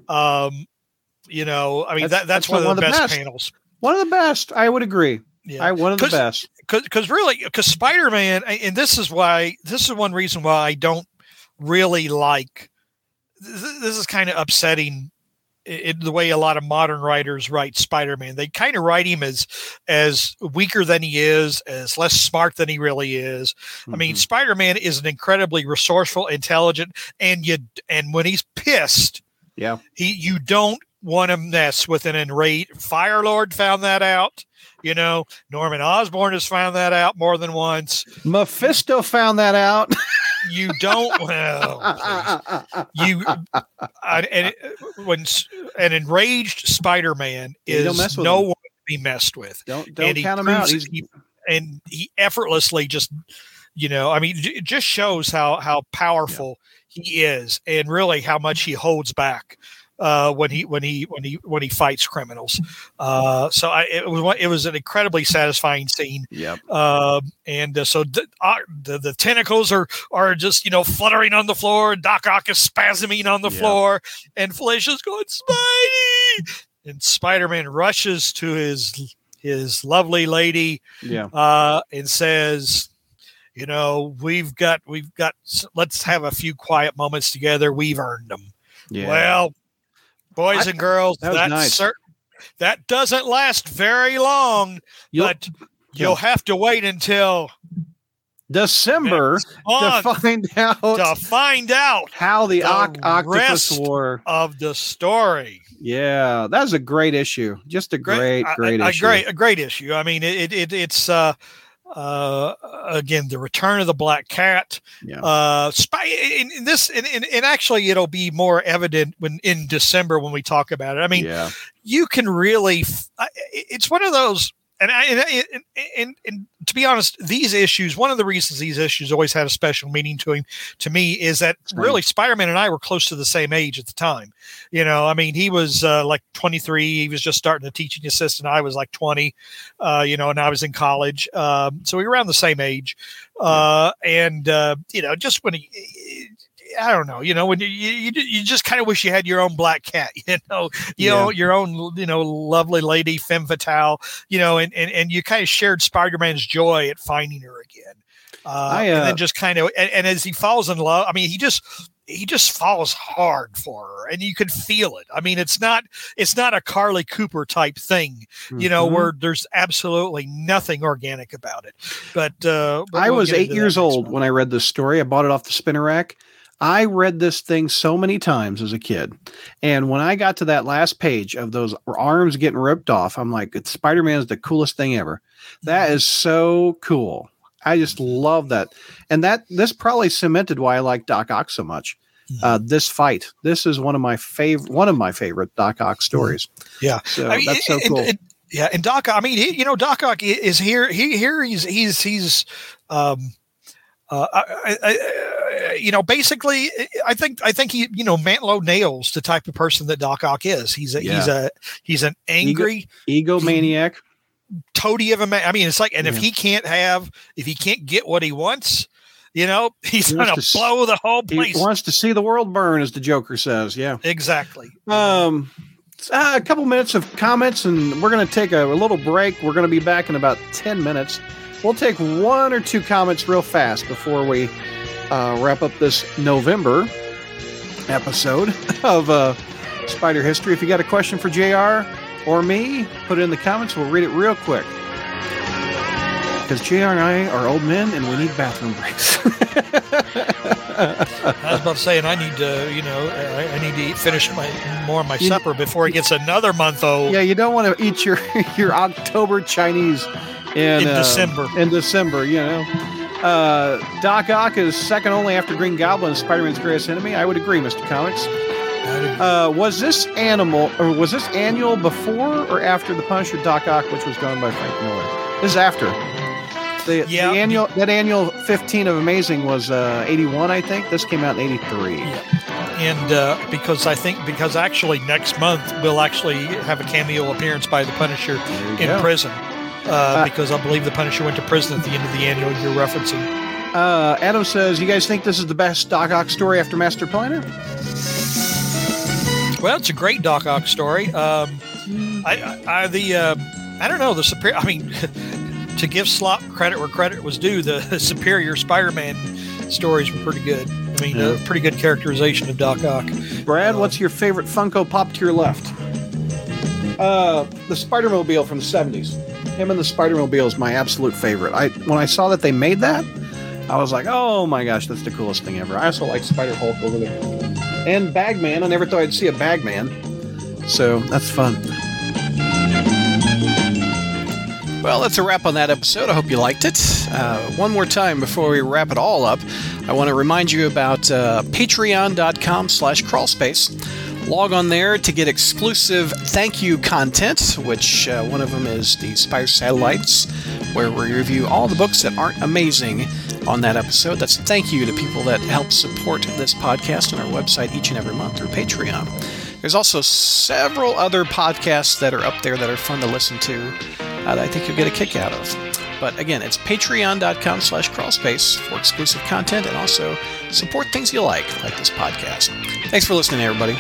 um, you know, I mean That's- that that's, that's one, of the best, best. panels. One of the best. I would agree. Yeah, I one of the best. because really because spider-man and this is why this is one reason why i don't really like th- this is kind of upsetting in the way a lot of modern writers write spider-man they kind of write him as as weaker than he is as less smart than he really is i mean Mhm. spider-man is an incredibly resourceful intelligent and you and when he's pissed yeah. he you don't want to mess with an enraged Firelord found that out you know norman osborn has found that out more than once Mephisto found that out. you don't well you I, and it, when an enraged spider-man is no him. one to be messed with don't don't and count him out. He- and he effortlessly just you know i mean it just shows how how powerful he is and really how much he holds back uh, when he when he when he when he fights criminals. Uh, so I, it was it was an incredibly satisfying scene. Yep. Uh, and uh, so the, uh, the the tentacles are are just you know fluttering on the floor. Doc Ock is spasming on the Yeah. floor, and Felicia's going Spidey, and Spider Man rushes to his his lovely lady Yeah. uh, and says, "You know, we've got we've got. Let's have a few quiet moments together. We've earned them. Yeah. Well, boys I- and girls, that nice. cer- that doesn't last very long, You'll- but you'll have to wait until December to find out to find out how the, the oc- octopus war. of the story. Yeah, that's a great issue. Just a great, a- great a, a issue. great, a great issue. I mean, it, it it's uh, uh, again the return of the black cat. Yeah. Uh, spy in, in this, and, actually, it'll be more evident when in December when we talk about it. I mean, yeah. you can really. f- It's one of those, and I, and, and, and, and to be honest, these issues. One of the reasons these issues always had a special meaning to him, to me, is that Right. really Spider-Man and I were close to the same age at the time. You know, I mean, he was uh, like 23. He was just starting a teaching assistant. I was like 20. Uh, you know, and I was in college. Um, so we were around the same age. Uh, and uh, you know, just when he. I don't know, you know, when you you, you- just kind of wish you had your own black cat, you know, you know, your own, you know, lovely lady, femme fatale, you know, and, and, and you kind of shared Spider-Man's joy at finding her again. Uh, I, and uh, then just kind of, and, and as he falls in love, I mean, he just, he just falls hard for her and you could feel it. I mean, it's not, it's not a Carlie Cooper type thing, you know, Mhm. where there's absolutely nothing organic about it. But, uh, but I we'll was eight years old month. when I read this story. I bought it off the spinner rack. I read this thing so many times as a kid. And when I got to that last page of those arms getting ripped off, I'm like, Spider Man is the coolest thing ever. That is so cool. I just love that. And that this probably cemented why I like Doc Ock so much. Uh, this fight. This is one of my favorite one of my favorite Doc Ock stories. Yeah. So I mean, that's so cool. yeah, and Doc, I mean, he, you know, Doc Ock is here. He here he's he's he's, um, uh, I, I, I, you know, basically, I think I think he, you know, Mantlo nails the type of person that Doc Ock is. He's a he's a he's an angry Egomaniac. toady of a man. I mean, it's like, and if he can't have, if he can't get what he wants, you know, he's He gonna wants to blow the whole place. He wants to see the world burn, as the Joker says. Yeah. exactly. Um, uh, a couple minutes of comments, and we're going to take a, a little break. We're going to be back in about 10 minutes. We'll take one or two comments real fast before we uh, wrap up this November episode of uh, Spider History. If you got a question for JR or me, put it in the comments. We'll read it real quick. Because JR and I are old men and we need bathroom breaks. I was about to say, and I need to, you know, I, I need to eat, finish my more of my supper before it gets another month old. Yeah, you don't want to eat your your October Chinese in, In uh, December. In December, you know. Uh, Doc Ock is second only after Green Goblin, Spider-Man's greatest enemy. I would agree, Mr. Comics. Uh, was this animal or was this annual before or after the Punisher Doc Ock, which was done by Frank Miller? This is after. The, Yeah. the annual that annual 15 of Amazing was uh, 81, I think. This came out in 83. and uh, because I think because actually next month we'll actually have a cameo appearance by the Punisher in go. prison. Uh, Uh, because I believe the Punisher went to prison at the end of the annual you're referencing. Uh, Adam says, "You guys think this is the best Doc Ock story after Master Planner?" Well, it's a great Doc Ock story. Um, I, I, I the uh, I don't know the superior. I mean, to give Slott credit where credit was due, the, superior Spider-Man stories were pretty good. I mean, Yeah. uh, pretty good characterization of Doc Ock. Brad, what's your favorite Funko Pop to your left? Uh, the Spider-Mobile from the '70s. Him and the Spider-Mobile is my absolute favorite. I when I saw that they made that, I was like, "Oh my gosh, that's the coolest thing ever." I also like Spider Hulk over there, and Bagman. I never thought I'd see a Bagman, so that's fun. Well, that's a wrap on that episode. I hope you liked it. Uh, one more time before we wrap it all up, I want to remind you about uh, patreon.com slash crawlspace. Log on there to get exclusive thank you content, which uh, one of them is the Spire Satellites, where we review all the books that aren't amazing on that episode. That's thank you to people that help support this podcast and our website each and every month through Patreon. There's also several other podcasts that are up there that are fun to listen to uh, that I think you'll get a kick out of. But again, it's patreon.com slash crawlspace for exclusive content and also support things you like, like this podcast. Thanks for listening, everybody.